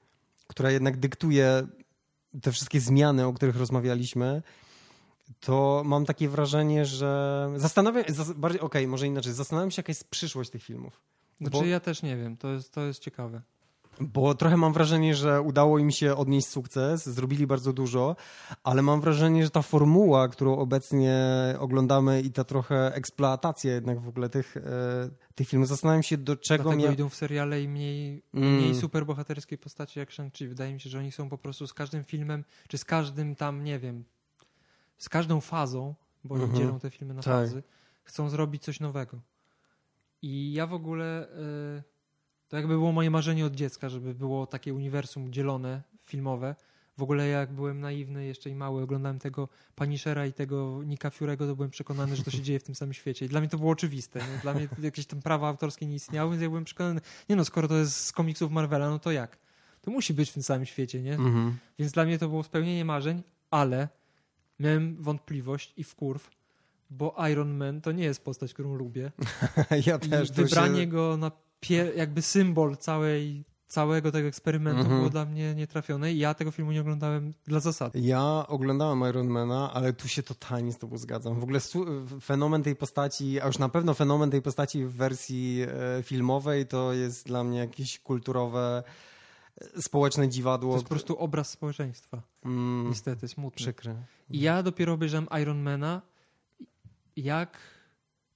która jednak dyktuje te wszystkie zmiany, o których rozmawialiśmy to mam takie wrażenie, że zastanawiam bardziej, okej, okay, może inaczej, zastanawiam się, jaka jest przyszłość tych filmów. Znaczy bo, ja też nie wiem, to jest, to jest ciekawe. Bo trochę mam wrażenie, że udało im się odnieść sukces, zrobili bardzo dużo, ale mam wrażenie, że ta formuła, którą obecnie oglądamy i ta trochę eksploatacja jednak w ogóle tych, e, tych filmów, zastanawiam się do czego... Dlatego mia... idą w seriale i mniej, mm. mniej superbohaterskiej postaci jak Shang-Chi. Wydaje mi się, że oni są po prostu z każdym filmem, czy z każdym tam, nie wiem, z każdą fazą, bo mhm. dzielą te filmy na tak. fazy, chcą zrobić coś nowego. I ja w ogóle, y, to jakby było moje marzenie od dziecka, żeby było takie uniwersum dzielone, filmowe. W ogóle jak byłem naiwny jeszcze i mały, oglądałem tego Punishera i tego Nika Fiurego, to byłem przekonany, że to się dzieje w tym samym świecie. I dla mnie to było oczywiste. Nie? Dla mnie <laughs> jakieś tam prawa autorskie nie istniały, więc ja byłem przekonany, nie no, skoro to jest z komiksów Marvela, no to jak? To musi być w tym samym świecie, nie? Mhm. Więc dla mnie to było spełnienie marzeń, ale miałem wątpliwość i wkurw, bo Iron Man to nie jest postać, którą lubię. <laughs> ja też. I wybranie się... go na jakby symbol całej, całego tego eksperymentu mhm. było dla mnie nietrafione i ja tego filmu nie oglądałem dla zasady. Ja oglądałem Ironmana, ale tu się totalnie z tobą zgadzam. W ogóle fenomen tej postaci, a już na pewno fenomen tej postaci w wersji e, filmowej to jest dla mnie jakieś kulturowe społeczne dziwadło. To jest po prostu obraz społeczeństwa. Mm, Niestety, smutny. Przykry. I ja dopiero obejrzałem Ironmana, jak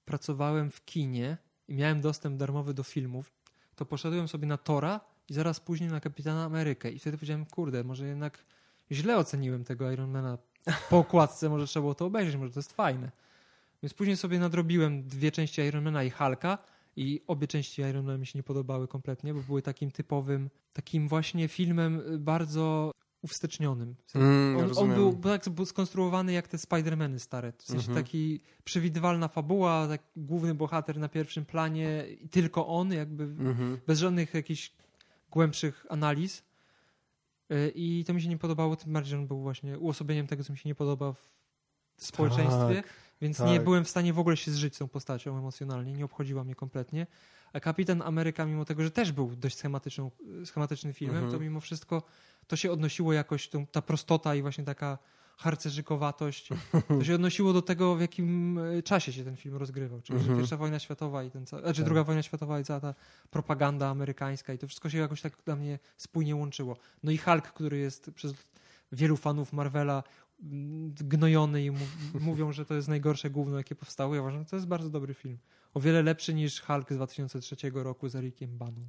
pracowałem w kinie i miałem dostęp darmowy do filmów, to poszedłem sobie na Tora i zaraz później na Kapitana Amerykę. I wtedy powiedziałem, kurde, może jednak źle oceniłem tego Ironmana po okładce, może trzeba było to obejrzeć, może to jest fajne. Więc później sobie nadrobiłem dwie części Ironmana i Hulka i obie części Iron Man mi się nie podobały kompletnie, bo były takim typowym, takim właśnie filmem bardzo uwstecznionym. Mm, on, on, był, tak był skonstruowany jak te Spider-Many stare. W sensie mm -hmm. taki przewidywalna fabuła, tak główny bohater na pierwszym planie i tylko on, jakby mm -hmm. bez żadnych jakichś głębszych analiz. Y, I to mi się nie podobało, tym bardziej, że on był właśnie uosobieniem tego, co mi się nie podoba w społeczeństwie. Tak. Więc tak. nie byłem w stanie w ogóle się zżyć z tą postacią emocjonalnie, nie obchodziła mnie kompletnie. A Kapitan Ameryka, mimo tego, że też był dość schematyczną, schematycznym filmem, mhm. to mimo wszystko to się odnosiło jakoś, tą, ta prostota i właśnie taka harcerzykowatość, to się <laughs> odnosiło do tego, w jakim e, czasie się ten film rozgrywał. Czyli mhm. pierwsza wojna światowa i ten ca- znaczy tak. druga wojna światowa i cała ta propaganda amerykańska i to wszystko się jakoś tak dla mnie spójnie łączyło. No i Hulk, który jest przez wielu fanów Marvela gnojony i <laughs> mówią, że to jest najgorsze gówno, jakie powstało. Ja uważam, że to jest bardzo dobry film. O wiele lepszy niż Hulk z 2003 roku z Ericiem Baną.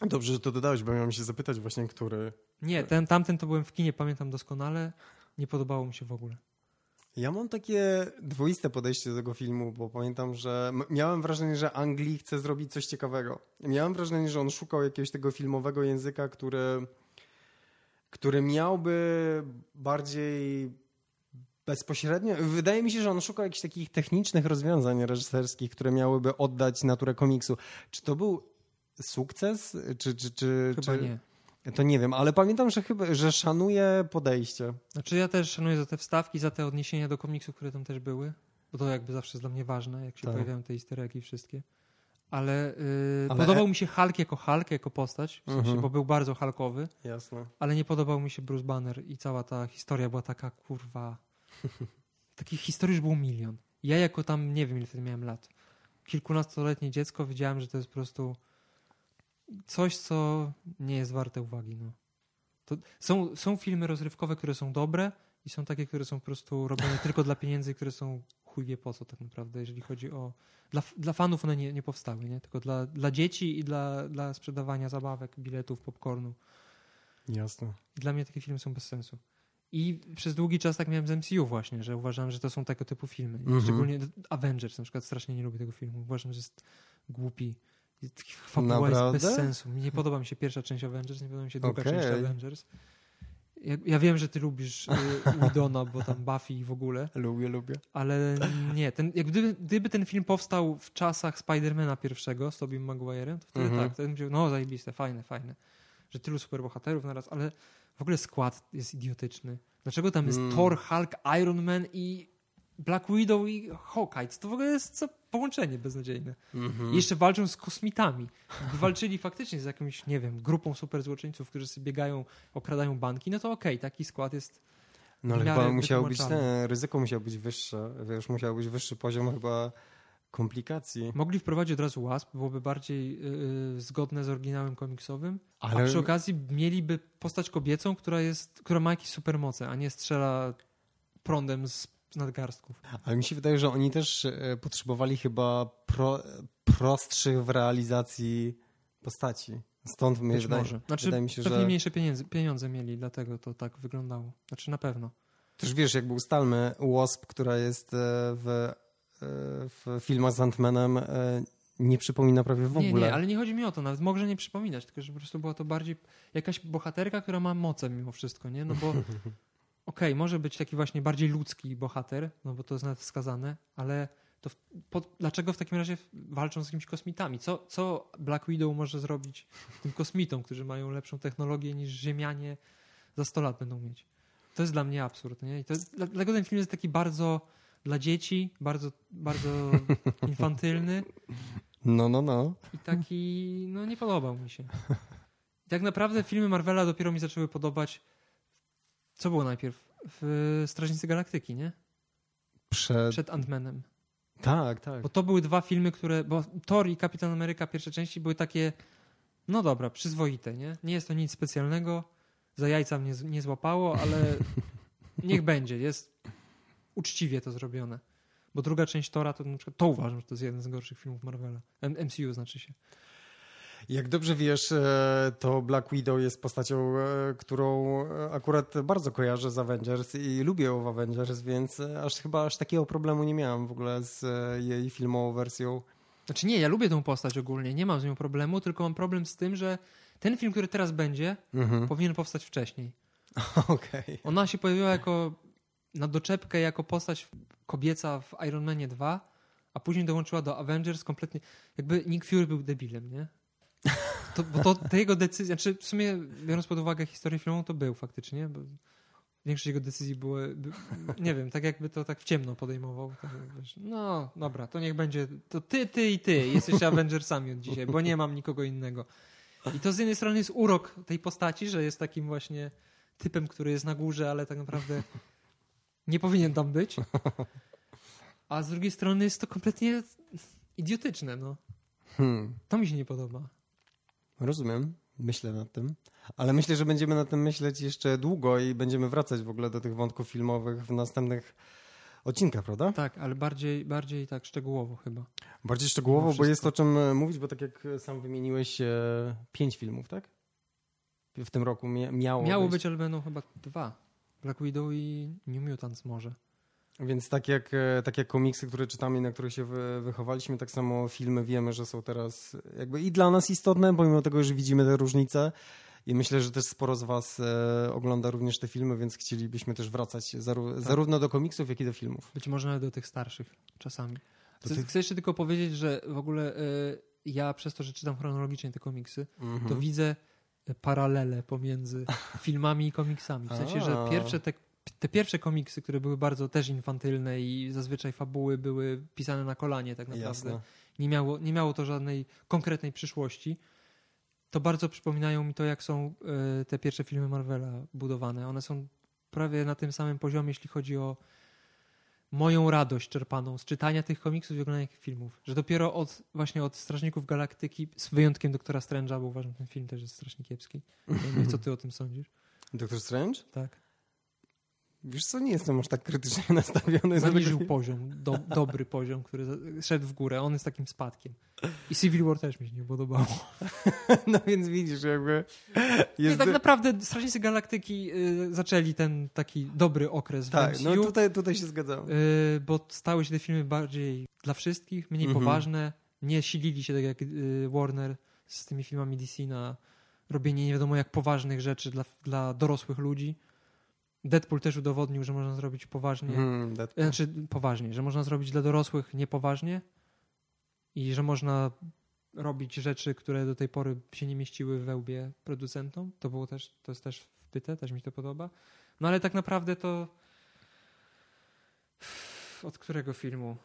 Dobrze, że to dodałeś, bo miałem się zapytać właśnie, który... Nie, ten, tamten to byłem w kinie, pamiętam doskonale. Nie podobało mi się w ogóle. Ja mam takie dwoiste podejście do tego filmu, bo pamiętam, że miałem wrażenie, że Anglii chce zrobić coś ciekawego. Miałem wrażenie, że on szukał jakiegoś tego filmowego języka, który, który miałby bardziej bezpośrednio. Wydaje mi się, że on szuka jakichś takich technicznych rozwiązań reżyserskich, które miałyby oddać naturę komiksu. Czy to był sukces? Czy, czy, czy, chyba czy... nie. To nie wiem, ale pamiętam, że chyba, że szanuję podejście. Znaczy ja też szanuję za te wstawki, za te odniesienia do komiksów, które tam też były, bo to jakby zawsze jest dla mnie ważne, jak się tak. pojawiają te easter eggi wszystkie. Ale, yy, ale, podobał mi się Hulk jako Hulk, jako postać, w sensie, mhm. bo był bardzo Hulkowy. Jasne. Ale nie podobał mi się Bruce Banner i cała ta historia była taka kurwa <laughs> Takich historii już było milion. Ja jako tam, nie wiem ile wtedy miałem lat, kilkunastoletnie dziecko wiedziałem, że to jest po prostu coś, co nie jest warte uwagi. No. To są, są filmy rozrywkowe, które są dobre i są takie, które są po prostu robione tylko dla pieniędzy, które są chuj wie po co tak naprawdę, jeżeli chodzi o... Dla, dla fanów one nie, nie powstały, nie? tylko dla, dla dzieci i dla, dla sprzedawania zabawek, biletów, popcornu. Jasne. Dla mnie takie filmy są bez sensu. I przez długi czas tak miałem z MCU właśnie, że uważam, że to są tego typu filmy. Mm -hmm. Szczególnie Avengers na przykład strasznie nie lubię tego filmu. Uważam, że jest głupi. Fabuła jest bez sensu. Nie podoba mi się pierwsza część Avengers, nie podoba mi się druga okay. część Avengers. ja, ja wiem, że ty lubisz y, Widona, bo tam Buffy i w ogóle, Lubię, lubię. ale nie. Ten, jak gdyby, gdyby ten film powstał w czasach Spidermana pierwszego z Tobey Maguire'em, to wtedy tak, to bym powiedział, no zajebiste, fajne, fajne, że tylu superbohaterów naraz, ale w ogóle skład jest idiotyczny. Dlaczego tam jest Mm. Thor, Hulk, Iron Man i Black Widow i Hawkeye? To w ogóle jest co połączenie beznadziejne. Mhm. I jeszcze walczą z kosmitami. Gdyby walczyli faktycznie z jakąś, nie wiem, grupą superzłoczyńców, którzy sobie biegają, okradają banki, no to okej, taki skład jest No ale chyba musiało być ten, ryzyko musiało być wyższe, wiesz, musiał być wyższy poziom chyba komplikacji. Mogli wprowadzić od razu łasp, byłoby bardziej yy, zgodne z oryginałem komiksowym, Ale a przy okazji mieliby postać kobiecą, która, jest, która ma jakieś supermoce, a nie strzela prądem z nadgarstków. Ale mi się wydaje, że oni też e, potrzebowali chyba pro, prostszych w realizacji postaci. Stąd mi wydaje, może. Znaczy, wydaje mi się, pewnie że mniejsze pieniądze, pieniądze mieli, dlatego to tak wyglądało. Znaczy na pewno. też wiesz, jakby ustalmy Wasp, która jest e, w, w filmach z Ant-Manem e, nie przypomina prawie w Nie, ogóle. nie, ale nie chodzi mi o to, nawet może nie przypominać, tylko że po prostu była to bardziej jakaś bohaterka, która ma moce mimo wszystko, nie? No bo <laughs> okej, może być taki właśnie bardziej ludzki bohater, no bo to jest nawet wskazane, ale to w, po, dlaczego w takim razie walczą z jakimiś kosmitami? Co, co Black Widow może zrobić tym kosmitom, którzy mają lepszą technologię niż Ziemianie za 100 lat będą mieć? To jest dla mnie absurd, nie? I to dlatego ten film jest taki bardzo dla dzieci, bardzo, bardzo <laughs> infantylny. No, no, no. I taki, no nie podobał mi się. I tak naprawdę filmy Marvela dopiero mi zaczęły podobać. Co było najpierw? W Strażnicy Galaktyki, nie? Przed... Przed Ant-Manem. Tak, tak. Bo to były dwa filmy, które. Bo Thor i Kapitan Ameryka pierwsze części były takie. No dobra, przyzwoite, nie? Nie jest to nic specjalnego. Za jajca mnie nie złapało, ale <laughs> niech będzie. Jest uczciwie to zrobione. Bo druga część Tora to na przykład to uważam, że to jest jeden z gorszych filmów Marvela. MCU znaczy się. Jak dobrze wiesz, e, to Black Widow jest postacią, e, którą e, akurat bardzo kojarzę z Avengers i lubię ją w Avengers, więc aż chyba aż takiego problemu nie miałem w ogóle z jej filmową wersją. Znaczy nie, ja lubię tą postać ogólnie, nie mam z nią problemu, tylko mam problem z tym, że ten film, który teraz będzie, Mhm. powinien powstać wcześniej. <laughs> Okej. Ona się pojawiła jako na doczepkę, jako postać kobieca w Iron Manie 2, a później dołączyła do Avengers kompletnie. Jakby Nick Fury był debilem, nie? To, bo to jego decyzje, znaczy w sumie biorąc pod uwagę historię filmową, to był faktycznie, bo większość jego decyzji były, by, nie wiem, tak jakby to tak w ciemno podejmował. Tak, wiesz, no dobra, to niech będzie, to ty, ty i ty jesteście Avengersami od dzisiaj, bo nie mam nikogo innego. I to z jednej strony jest urok tej postaci, że jest takim właśnie typem, który jest na górze, ale tak naprawdę nie powinien tam być. <laughs> A z drugiej strony jest to kompletnie idiotyczne, no. Hmm. To mi się nie podoba. Rozumiem, myślę nad tym. Ale myślę, że będziemy nad tym myśleć jeszcze długo i będziemy wracać w ogóle do tych wątków filmowych w następnych odcinkach, prawda? Tak, ale bardziej, bardziej tak szczegółowo chyba. Bardziej szczegółowo, bo jest o czym e, mówić, bo tak jak sam wymieniłeś, e, pięć filmów, tak? W tym roku mia- miało, Miało być. być, ale będą chyba dwa. Black Widow i New Mutants może. Więc tak jak, e, tak jak komiksy, które czytamy na których się wy, wychowaliśmy, tak samo filmy wiemy, że są teraz jakby i dla nas istotne, pomimo tego, że widzimy te różnice. I myślę, że też sporo z Was e, ogląda również te filmy, więc chcielibyśmy też wracać zaru- Tak. zarówno do komiksów, jak i do filmów. Być może nawet do tych starszych czasami. Chcę, chcę jeszcze tylko powiedzieć, że w ogóle y, ja przez to, że czytam chronologicznie te komiksy, Mhm. to widzę y, paralele pomiędzy <laughs> filmami i komiksami. W sensie, że pierwsze te, te pierwsze komiksy, które były bardzo też infantylne i zazwyczaj fabuły były pisane na kolanie tak naprawdę. Jasne. Nie miało, nie miało to żadnej konkretnej przyszłości. To bardzo przypominają mi to, jak są y, te pierwsze filmy Marvela budowane. One są prawie na tym samym poziomie, jeśli chodzi o moją radość czerpaną z czytania tych komiksów i oglądania tych filmów. Że dopiero od właśnie od Strażników Galaktyki, z wyjątkiem Doktora Strange'a, bo uważam, że ten film też jest strasznie kiepski. Nie wiem, co ty o tym sądzisz. Doktor Strange? Tak. Wiesz co, nie jestem aż tak krytycznie <laughs> nastawiony. za Zaniżył tego- poziom, do, dobry poziom, który szedł w górę. On jest takim spadkiem. I Civil War też mi się nie podobało. <laughs> No więc widzisz, jakby jest... tak naprawdę Strażnicy Galaktyki y, zaczęli ten taki dobry okres w tak, MCU, no tutaj, tutaj się zgadzam. y, bo stały się te filmy bardziej dla wszystkich, mniej Mhm. poważne, nie silili się tak jak y, Warner z tymi filmami DC na robienie nie wiadomo jak poważnych rzeczy dla, dla dorosłych ludzi. Deadpool też udowodnił, że można zrobić poważnie, Mm, Deadpool. znaczy poważnie, że można zrobić dla dorosłych niepoważnie i że można robić rzeczy, które do tej pory się nie mieściły we łbie producentom. To było też, to jest też wpyte, też mi to podoba. No ale tak naprawdę to od którego filmu?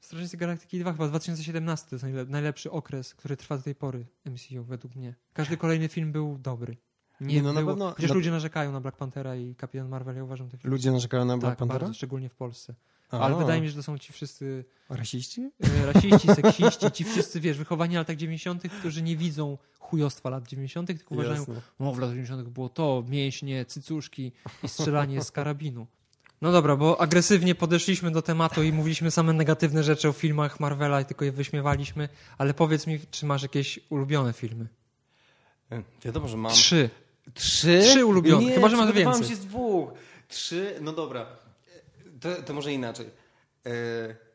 Strażnicy Galaktyki 2 chyba 2017 to jest najle- najlepszy okres, który trwa do tej pory MCU według mnie. Każdy kolejny film był dobry. Nie, Nie, no na było, pewno- Chociaż na- ludzie narzekają na Black Panthera i Kapitan Marvel, ja uważam te filmy. Ludzie narzekają na Black tak, Panthera? bardzo, szczególnie w Polsce. A, Ale wydaje mi się, że to są ci wszyscy Rasiści? e, rasiści, seksiści, ci wszyscy, wiesz, wychowani w latach 90., którzy nie widzą chujostwa lat 90., tylko uważają, no w latach 90. było to, mięśnie, cycuszki i strzelanie z karabinu. No dobra, bo agresywnie podeszliśmy do tematu i mówiliśmy same negatywne rzeczy o filmach Marvela i tylko je wyśmiewaliśmy, ale powiedz mi, czy masz jakieś ulubione filmy? E, Wiadomo, że mam. Trzy. Trzy? Trzy ulubione, Nie, chyba, że masz więcej. się z dwóch. Trzy, no dobra. To, to może inaczej. E,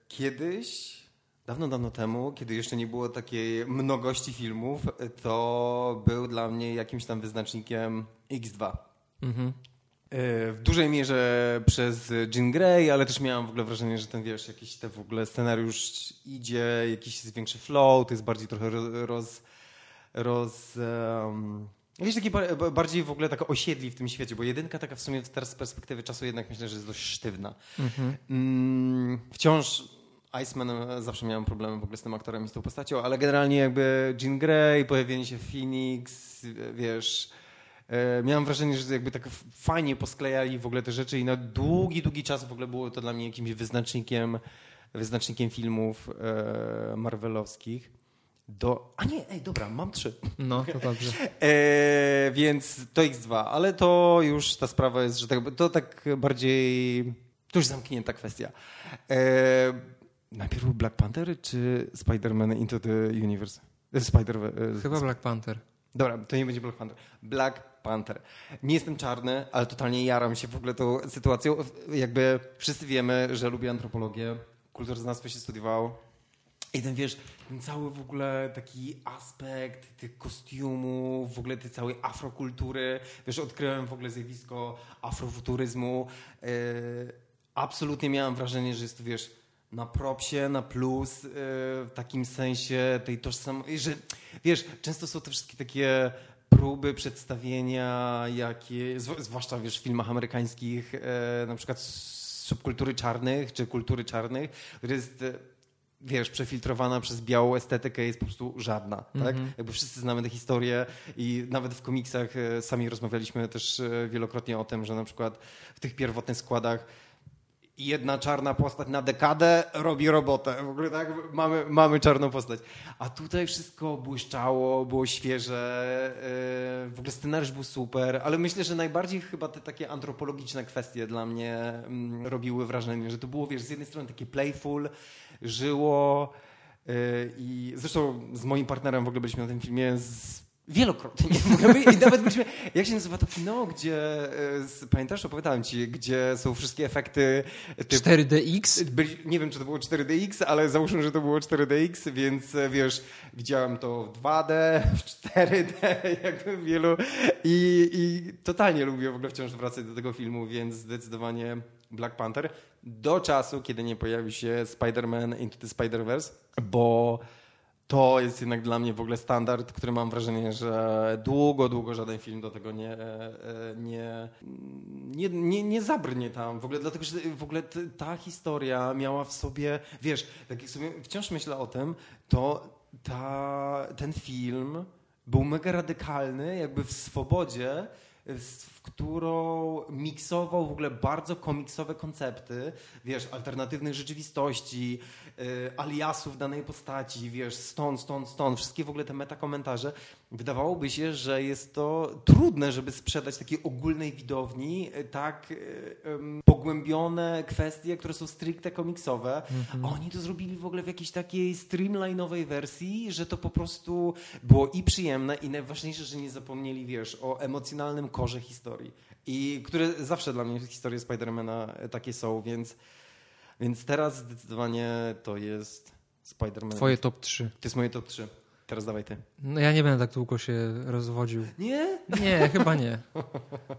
Kiedyś, dawno, dawno temu, kiedy jeszcze nie było takiej mnogości filmów, to był dla mnie jakimś tam wyznacznikiem X2. Mhm. E, W dużej mierze przez Jean Grey, ale też miałem w ogóle wrażenie, że ten wiesz, jakiś ten w ogóle scenariusz idzie, jakiś jest większy flow, to jest bardziej trochę ro- roz. roz um, Jakiś taki ba- ba- bardziej w ogóle tak osiedli w tym świecie, bo jedynka taka w sumie teraz z perspektywy czasu jednak myślę, że jest dość sztywna. Mhm. Mm, wciąż Iceman e, zawsze miałem problemy w ogóle z tym aktorem i z tą postacią, ale generalnie jakby Jean Grey, pojawienie się Phoenix, e, wiesz, e, miałem wrażenie, że jakby tak fajnie posklejali w ogóle te rzeczy i na długi, długi czas w ogóle było to dla mnie jakimś wyznacznikiem, wyznacznikiem filmów marvelowskich. Do... A nie, ej, dobra, mam trzy. No, to dobrze. <laughs> E, więc to X2, ale to już ta sprawa jest, że tak, to tak bardziej. To już zamknięta kwestia. E, najpierw Black Panther czy Spider-Man Into the Universe? E, Spider. E, Chyba Black Panther. Dobra, to nie będzie Black Panther. Black Panther. Nie jestem czarny, ale totalnie jaram się w ogóle tą sytuacją. Jakby wszyscy wiemy, że lubię antropologię, kulturoznawstwo się studiowało. I ten, wiesz, ten cały w ogóle taki aspekt tych kostiumów, w ogóle tej całej afrokultury. Wiesz, odkryłem w ogóle zjawisko afrofuturyzmu. Yy, absolutnie miałem wrażenie, że jest to, wiesz, na propsie, na plus, yy, w takim sensie tej tożsamości, że, wiesz, często są te wszystkie takie próby przedstawienia, jakie, zw- zwłaszcza, wiesz, w filmach amerykańskich, e, na przykład subkultury czarnych, czy kultury czarnych, która jest e, wiesz, przefiltrowana przez białą estetykę jest po prostu żadna, tak? Jakby wszyscy znamy tę historię i nawet w komiksach e, sami rozmawialiśmy też e, wielokrotnie o tym, że na przykład w tych pierwotnych składach jedna czarna postać na dekadę robi robotę. W ogóle tak, mamy, mamy czarną postać. A tutaj wszystko błyszczało, było świeże, yy, w ogóle scenariusz był super, ale myślę, że najbardziej chyba te takie antropologiczne kwestie dla mnie mm, robiły wrażenie, że to było, wiesz, z jednej strony takie playful, żyło yy, i zresztą z moim partnerem w ogóle byliśmy na tym filmie z Wielokrotnie. <laughs> I nawet byliśmy, jak się nazywa to kino, gdzie, z- pamiętasz, opowiadałem ci, gdzie są wszystkie efekty typu 4DX? byli, nie wiem, czy to było 4DX, ale załóżmy, że to było 4DX, więc e, wiesz, widziałem to w 2D, w 4D, <laughs> jakby w wielu i, i totalnie lubię w ogóle wciąż wracać do tego filmu, więc zdecydowanie Black Panther do czasu, kiedy nie pojawi się Spider-Man Into the Spider-Verse, bo to jest jednak dla mnie w ogóle standard, który mam wrażenie, że długo, długo żaden film do tego nie, e, nie, nie, nie, nie zabrnie tam. W ogóle dlatego, że w ogóle ta historia miała w sobie, wiesz, tak jak sobie wciąż myślę o tym, to ta, ten film był mega radykalny, jakby w swobodzie, w którą miksował w ogóle bardzo komiksowe koncepty, wiesz, alternatywnych rzeczywistości, y, aliasów danej postaci, wiesz, stąd, stąd, stąd, wszystkie w ogóle te metakomentarze. Wydawałoby się, że jest to trudne, żeby sprzedać takiej ogólnej widowni y, tak y, pogłębione kwestie, które są stricte komiksowe. A oni to zrobili w ogóle w jakiejś takiej streamline'owej wersji, że to po prostu było i przyjemne i najważniejsze, że nie zapomnieli, wiesz, o emocjonalnym korze historii. I które zawsze dla mnie historie Spidermana takie są, więc, więc teraz zdecydowanie to jest Spider-Man. Twoje top 3. To jest moje top 3. Teraz dawaj ty. No ja nie będę tak długo się rozwodził. Nie? Nie, chyba nie.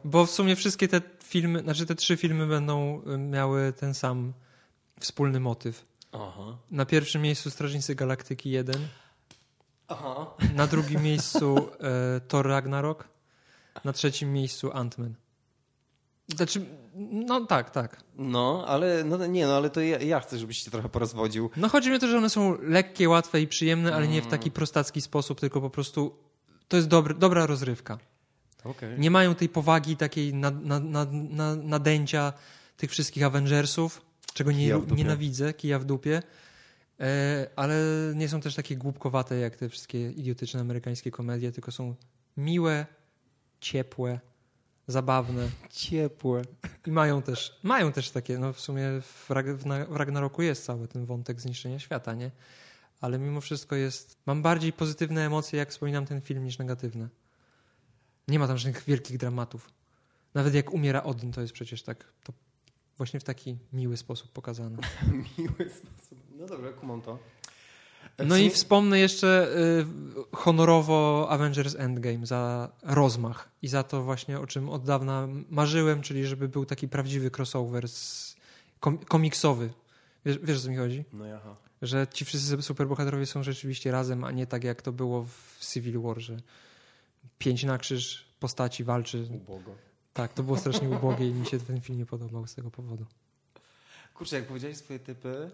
Bo w sumie wszystkie te filmy, znaczy te trzy filmy będą y, miały ten sam wspólny motyw. Aha. Na pierwszym miejscu Strażnicy Galaktyki 1, Aha. na drugim miejscu e, Thor Ragnarok, na trzecim miejscu Ant-Man. Znaczy, no tak, tak. No, ale no, nie, no ale to ja, ja chcę, żebyś się trochę porozwodził. No chodzi mi o to, że one są lekkie, łatwe i przyjemne, ale nie w Mm. taki prostacki sposób, tylko po prostu to jest dobry, dobra rozrywka. Okej. Nie mają tej powagi, takiej na, na, na, na, nadęcia tych wszystkich Avengersów, czego nie, Kija nienawidzę, kija w dupie. E, ale nie są też takie głupkowate jak te wszystkie idiotyczne amerykańskie komedie, tylko są miłe, ciepłe, zabawne Ciepłe. i mają też, mają też takie, no w sumie w, Rag- w, na- w Ragnaroku jest cały ten wątek zniszczenia świata, nie? Ale mimo wszystko jest, mam bardziej pozytywne emocje, jak wspominam ten film, niż negatywne. Nie ma tam żadnych wielkich dramatów. Nawet jak umiera Odyn, to jest przecież tak, to właśnie w taki miły sposób pokazane. <laughs> Miły sposób. No dobra, kumam to. No i wspomnę jeszcze y, honorowo Avengers Endgame za rozmach i za to właśnie, o czym od dawna marzyłem, czyli żeby był taki prawdziwy crossover z kom komiksowy. Wiesz, wiesz, o co mi chodzi? No jaha. Że ci wszyscy superbohaterowie są rzeczywiście razem, a nie tak jak to było w Civil War, że pięć na krzyż postaci walczy. Ubogo. Tak, to było strasznie ubogie i mi się ten film nie podobał z tego powodu. Kurczę, jak powiedziałeś swoje typy,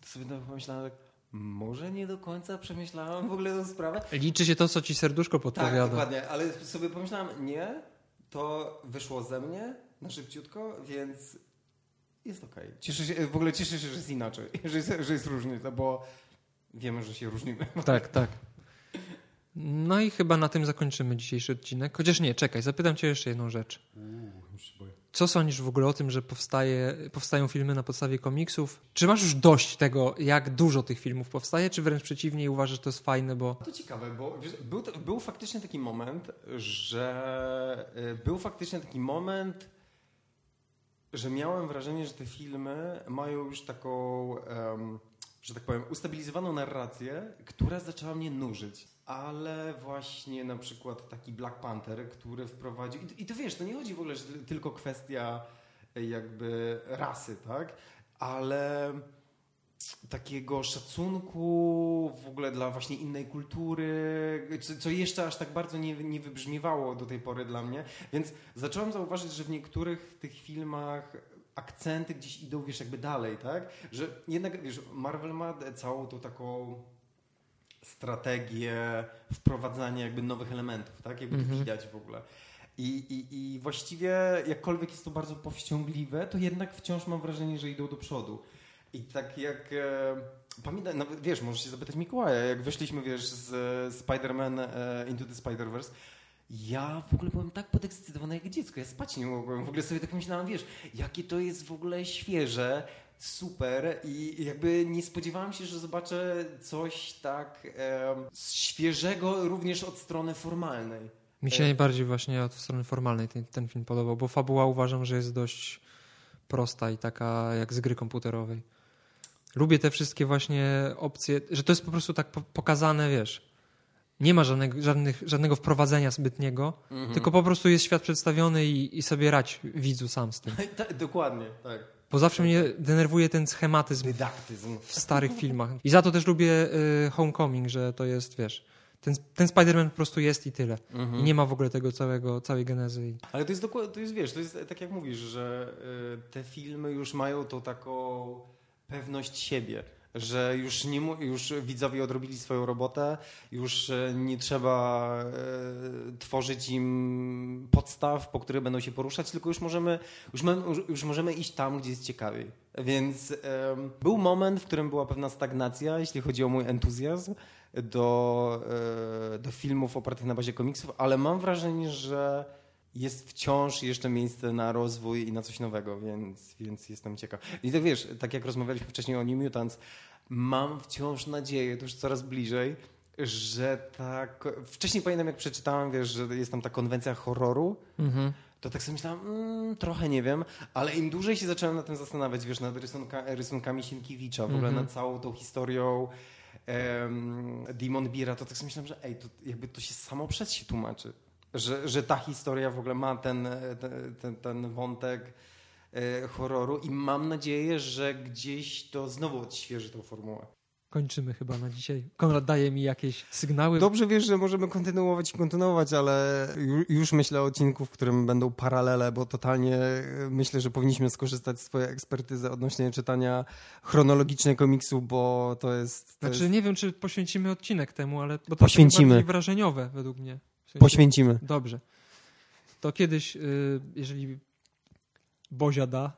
to sobie pomyślałem, tak, może nie do końca przemyślałem w ogóle tę sprawę. Liczy się to, co ci serduszko Tak, podpowiada. dokładnie, ale sobie pomyślałem, nie, to wyszło ze mnie na szybciutko, więc jest okej. Cieszę się, w ogóle cieszę się, że jest inaczej, <laughs> że jest, że jest różnica, bo wiemy, że się różnimy. <laughs> Tak, tak. No i chyba na tym zakończymy dzisiejszy odcinek. Chociaż nie, czekaj, zapytam cię jeszcze jedną rzecz. Co sądzisz w ogóle o tym, że powstaje, powstają filmy na podstawie komiksów? Czy masz już dość tego, jak dużo tych filmów powstaje, czy wręcz przeciwnie uważasz, że to jest fajne, bo... To ciekawe, bo był, był faktycznie taki moment, że y, był faktycznie taki moment, że miałem wrażenie, że te filmy mają już taką, em, że tak powiem, ustabilizowaną narrację, która zaczęła mnie nużyć. Ale właśnie na przykład taki Black Panther, który wprowadził. I, I to wiesz, to nie chodzi w ogóle, że tylko kwestia y, jakby rasy, tak? Ale takiego szacunku w ogóle dla właśnie innej kultury, co, co jeszcze aż tak bardzo nie, nie wybrzmiewało do tej pory dla mnie. Więc zacząłem zauważyć, że w niektórych tych filmach akcenty gdzieś idą, wiesz, jakby dalej, tak? Że jednak, wiesz, Marvel ma całą tą taką strategię wprowadzania jakby nowych elementów, tak? Jakby to Mhm. widać w ogóle. I, i, I właściwie jakkolwiek jest to bardzo powściągliwe, to jednak wciąż mam wrażenie, że idą do przodu. I tak jak e, pamiętam, nawet wiesz, możesz się zapytać Mikołaja, jak wyszliśmy, wiesz, z Spider-Man e, Into the Spider-Verse, ja w ogóle byłem tak podekscytowany jak dziecko, ja spać nie mogłem, w ogóle sobie tak myślałem, wiesz, jakie to jest w ogóle świeże, super i jakby nie spodziewałem się, że zobaczę coś tak e, świeżego również od strony formalnej. Mi się najbardziej właśnie od strony formalnej ten, ten film podobał, bo fabuła uważam, że jest dość prosta i taka jak z gry komputerowej. Lubię te wszystkie właśnie opcje, że to jest po prostu tak po- pokazane, wiesz. Nie ma żadnego, żadnych, żadnego wprowadzenia zbytniego, Mhm. tylko po prostu jest świat przedstawiony i, i sobie rać widzu sam z tym. <laughs> Tak, dokładnie, tak. Bo zawsze mnie denerwuje ten schematyzm Dydaktyzm. w starych filmach. I za to też lubię y, Homecoming, że to jest, wiesz, ten, ten Spider-Man po prostu jest i tyle. Mhm. I nie ma w ogóle tego całego, całej genezy. Ale to jest dokładnie, to jest wiesz, to jest tak jak mówisz, że y, te filmy już mają tą taką pewność siebie, że już, nie, już widzowie odrobili swoją robotę, już e, nie trzeba e, tworzyć im podstaw, po które będą się poruszać, tylko już możemy, już, już możemy iść tam, gdzie jest ciekawiej. Więc em, był moment, w którym była pewna stagnacja, jeśli chodzi o mój entuzjazm do, e, do filmów opartych na bazie komiksów, ale mam wrażenie, że jest wciąż jeszcze miejsce na rozwój i na coś nowego, więc, więc jestem ciekaw. I to wiesz, tak jak rozmawialiśmy wcześniej o New Mutants, mam wciąż nadzieję, to już coraz bliżej, że tak. Wcześniej pamiętam, jak przeczytałem, wiesz, że jest tam ta konwencja horroru, Mhm. to tak sobie myślałem, mm, trochę nie wiem, ale im dłużej się zacząłem nad tym zastanawiać, wiesz, nad rysunka, rysunkami Sienkiewicza, w ogóle Mhm. nad całą tą historią em, Demon Bira, to tak sobie myślałem, że ej, to jakby to się samo przez się tłumaczy. Że, że ta historia w ogóle ma ten, ten, ten, ten wątek e, horroru i mam nadzieję, że gdzieś to znowu odświeży tą formułę. Kończymy chyba na dzisiaj. Konrad daje mi jakieś sygnały. Dobrze wiesz, że możemy kontynuować i kontynuować, ale ju- już myślę o odcinku, w którym będą paralele, bo totalnie e, myślę, że powinniśmy skorzystać z twojej ekspertyzy odnośnie czytania chronologicznie komiksu, bo to jest... To Znaczy jest... nie wiem, czy poświęcimy odcinek temu, ale bo to Poświęcimy. jest bardziej wrażeniowe według mnie. Poświęcimy. Dobrze. To kiedyś, y, jeżeli Bozia da,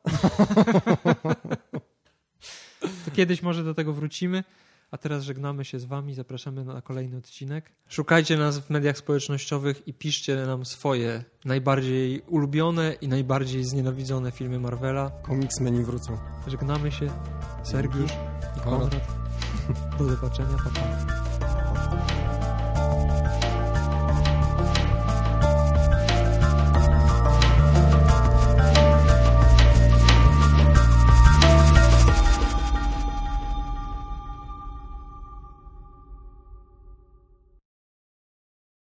<laughs> to kiedyś może do tego wrócimy. A teraz żegnamy się z Wami, zapraszamy na kolejny odcinek. Szukajcie nas w mediach społecznościowych i piszcie nam swoje najbardziej ulubione i najbardziej znienawidzone filmy Marvela. Komiksmeni wrócą. Żegnamy się. Sergiusz i. Konrad. Do zobaczenia. Pa, pa.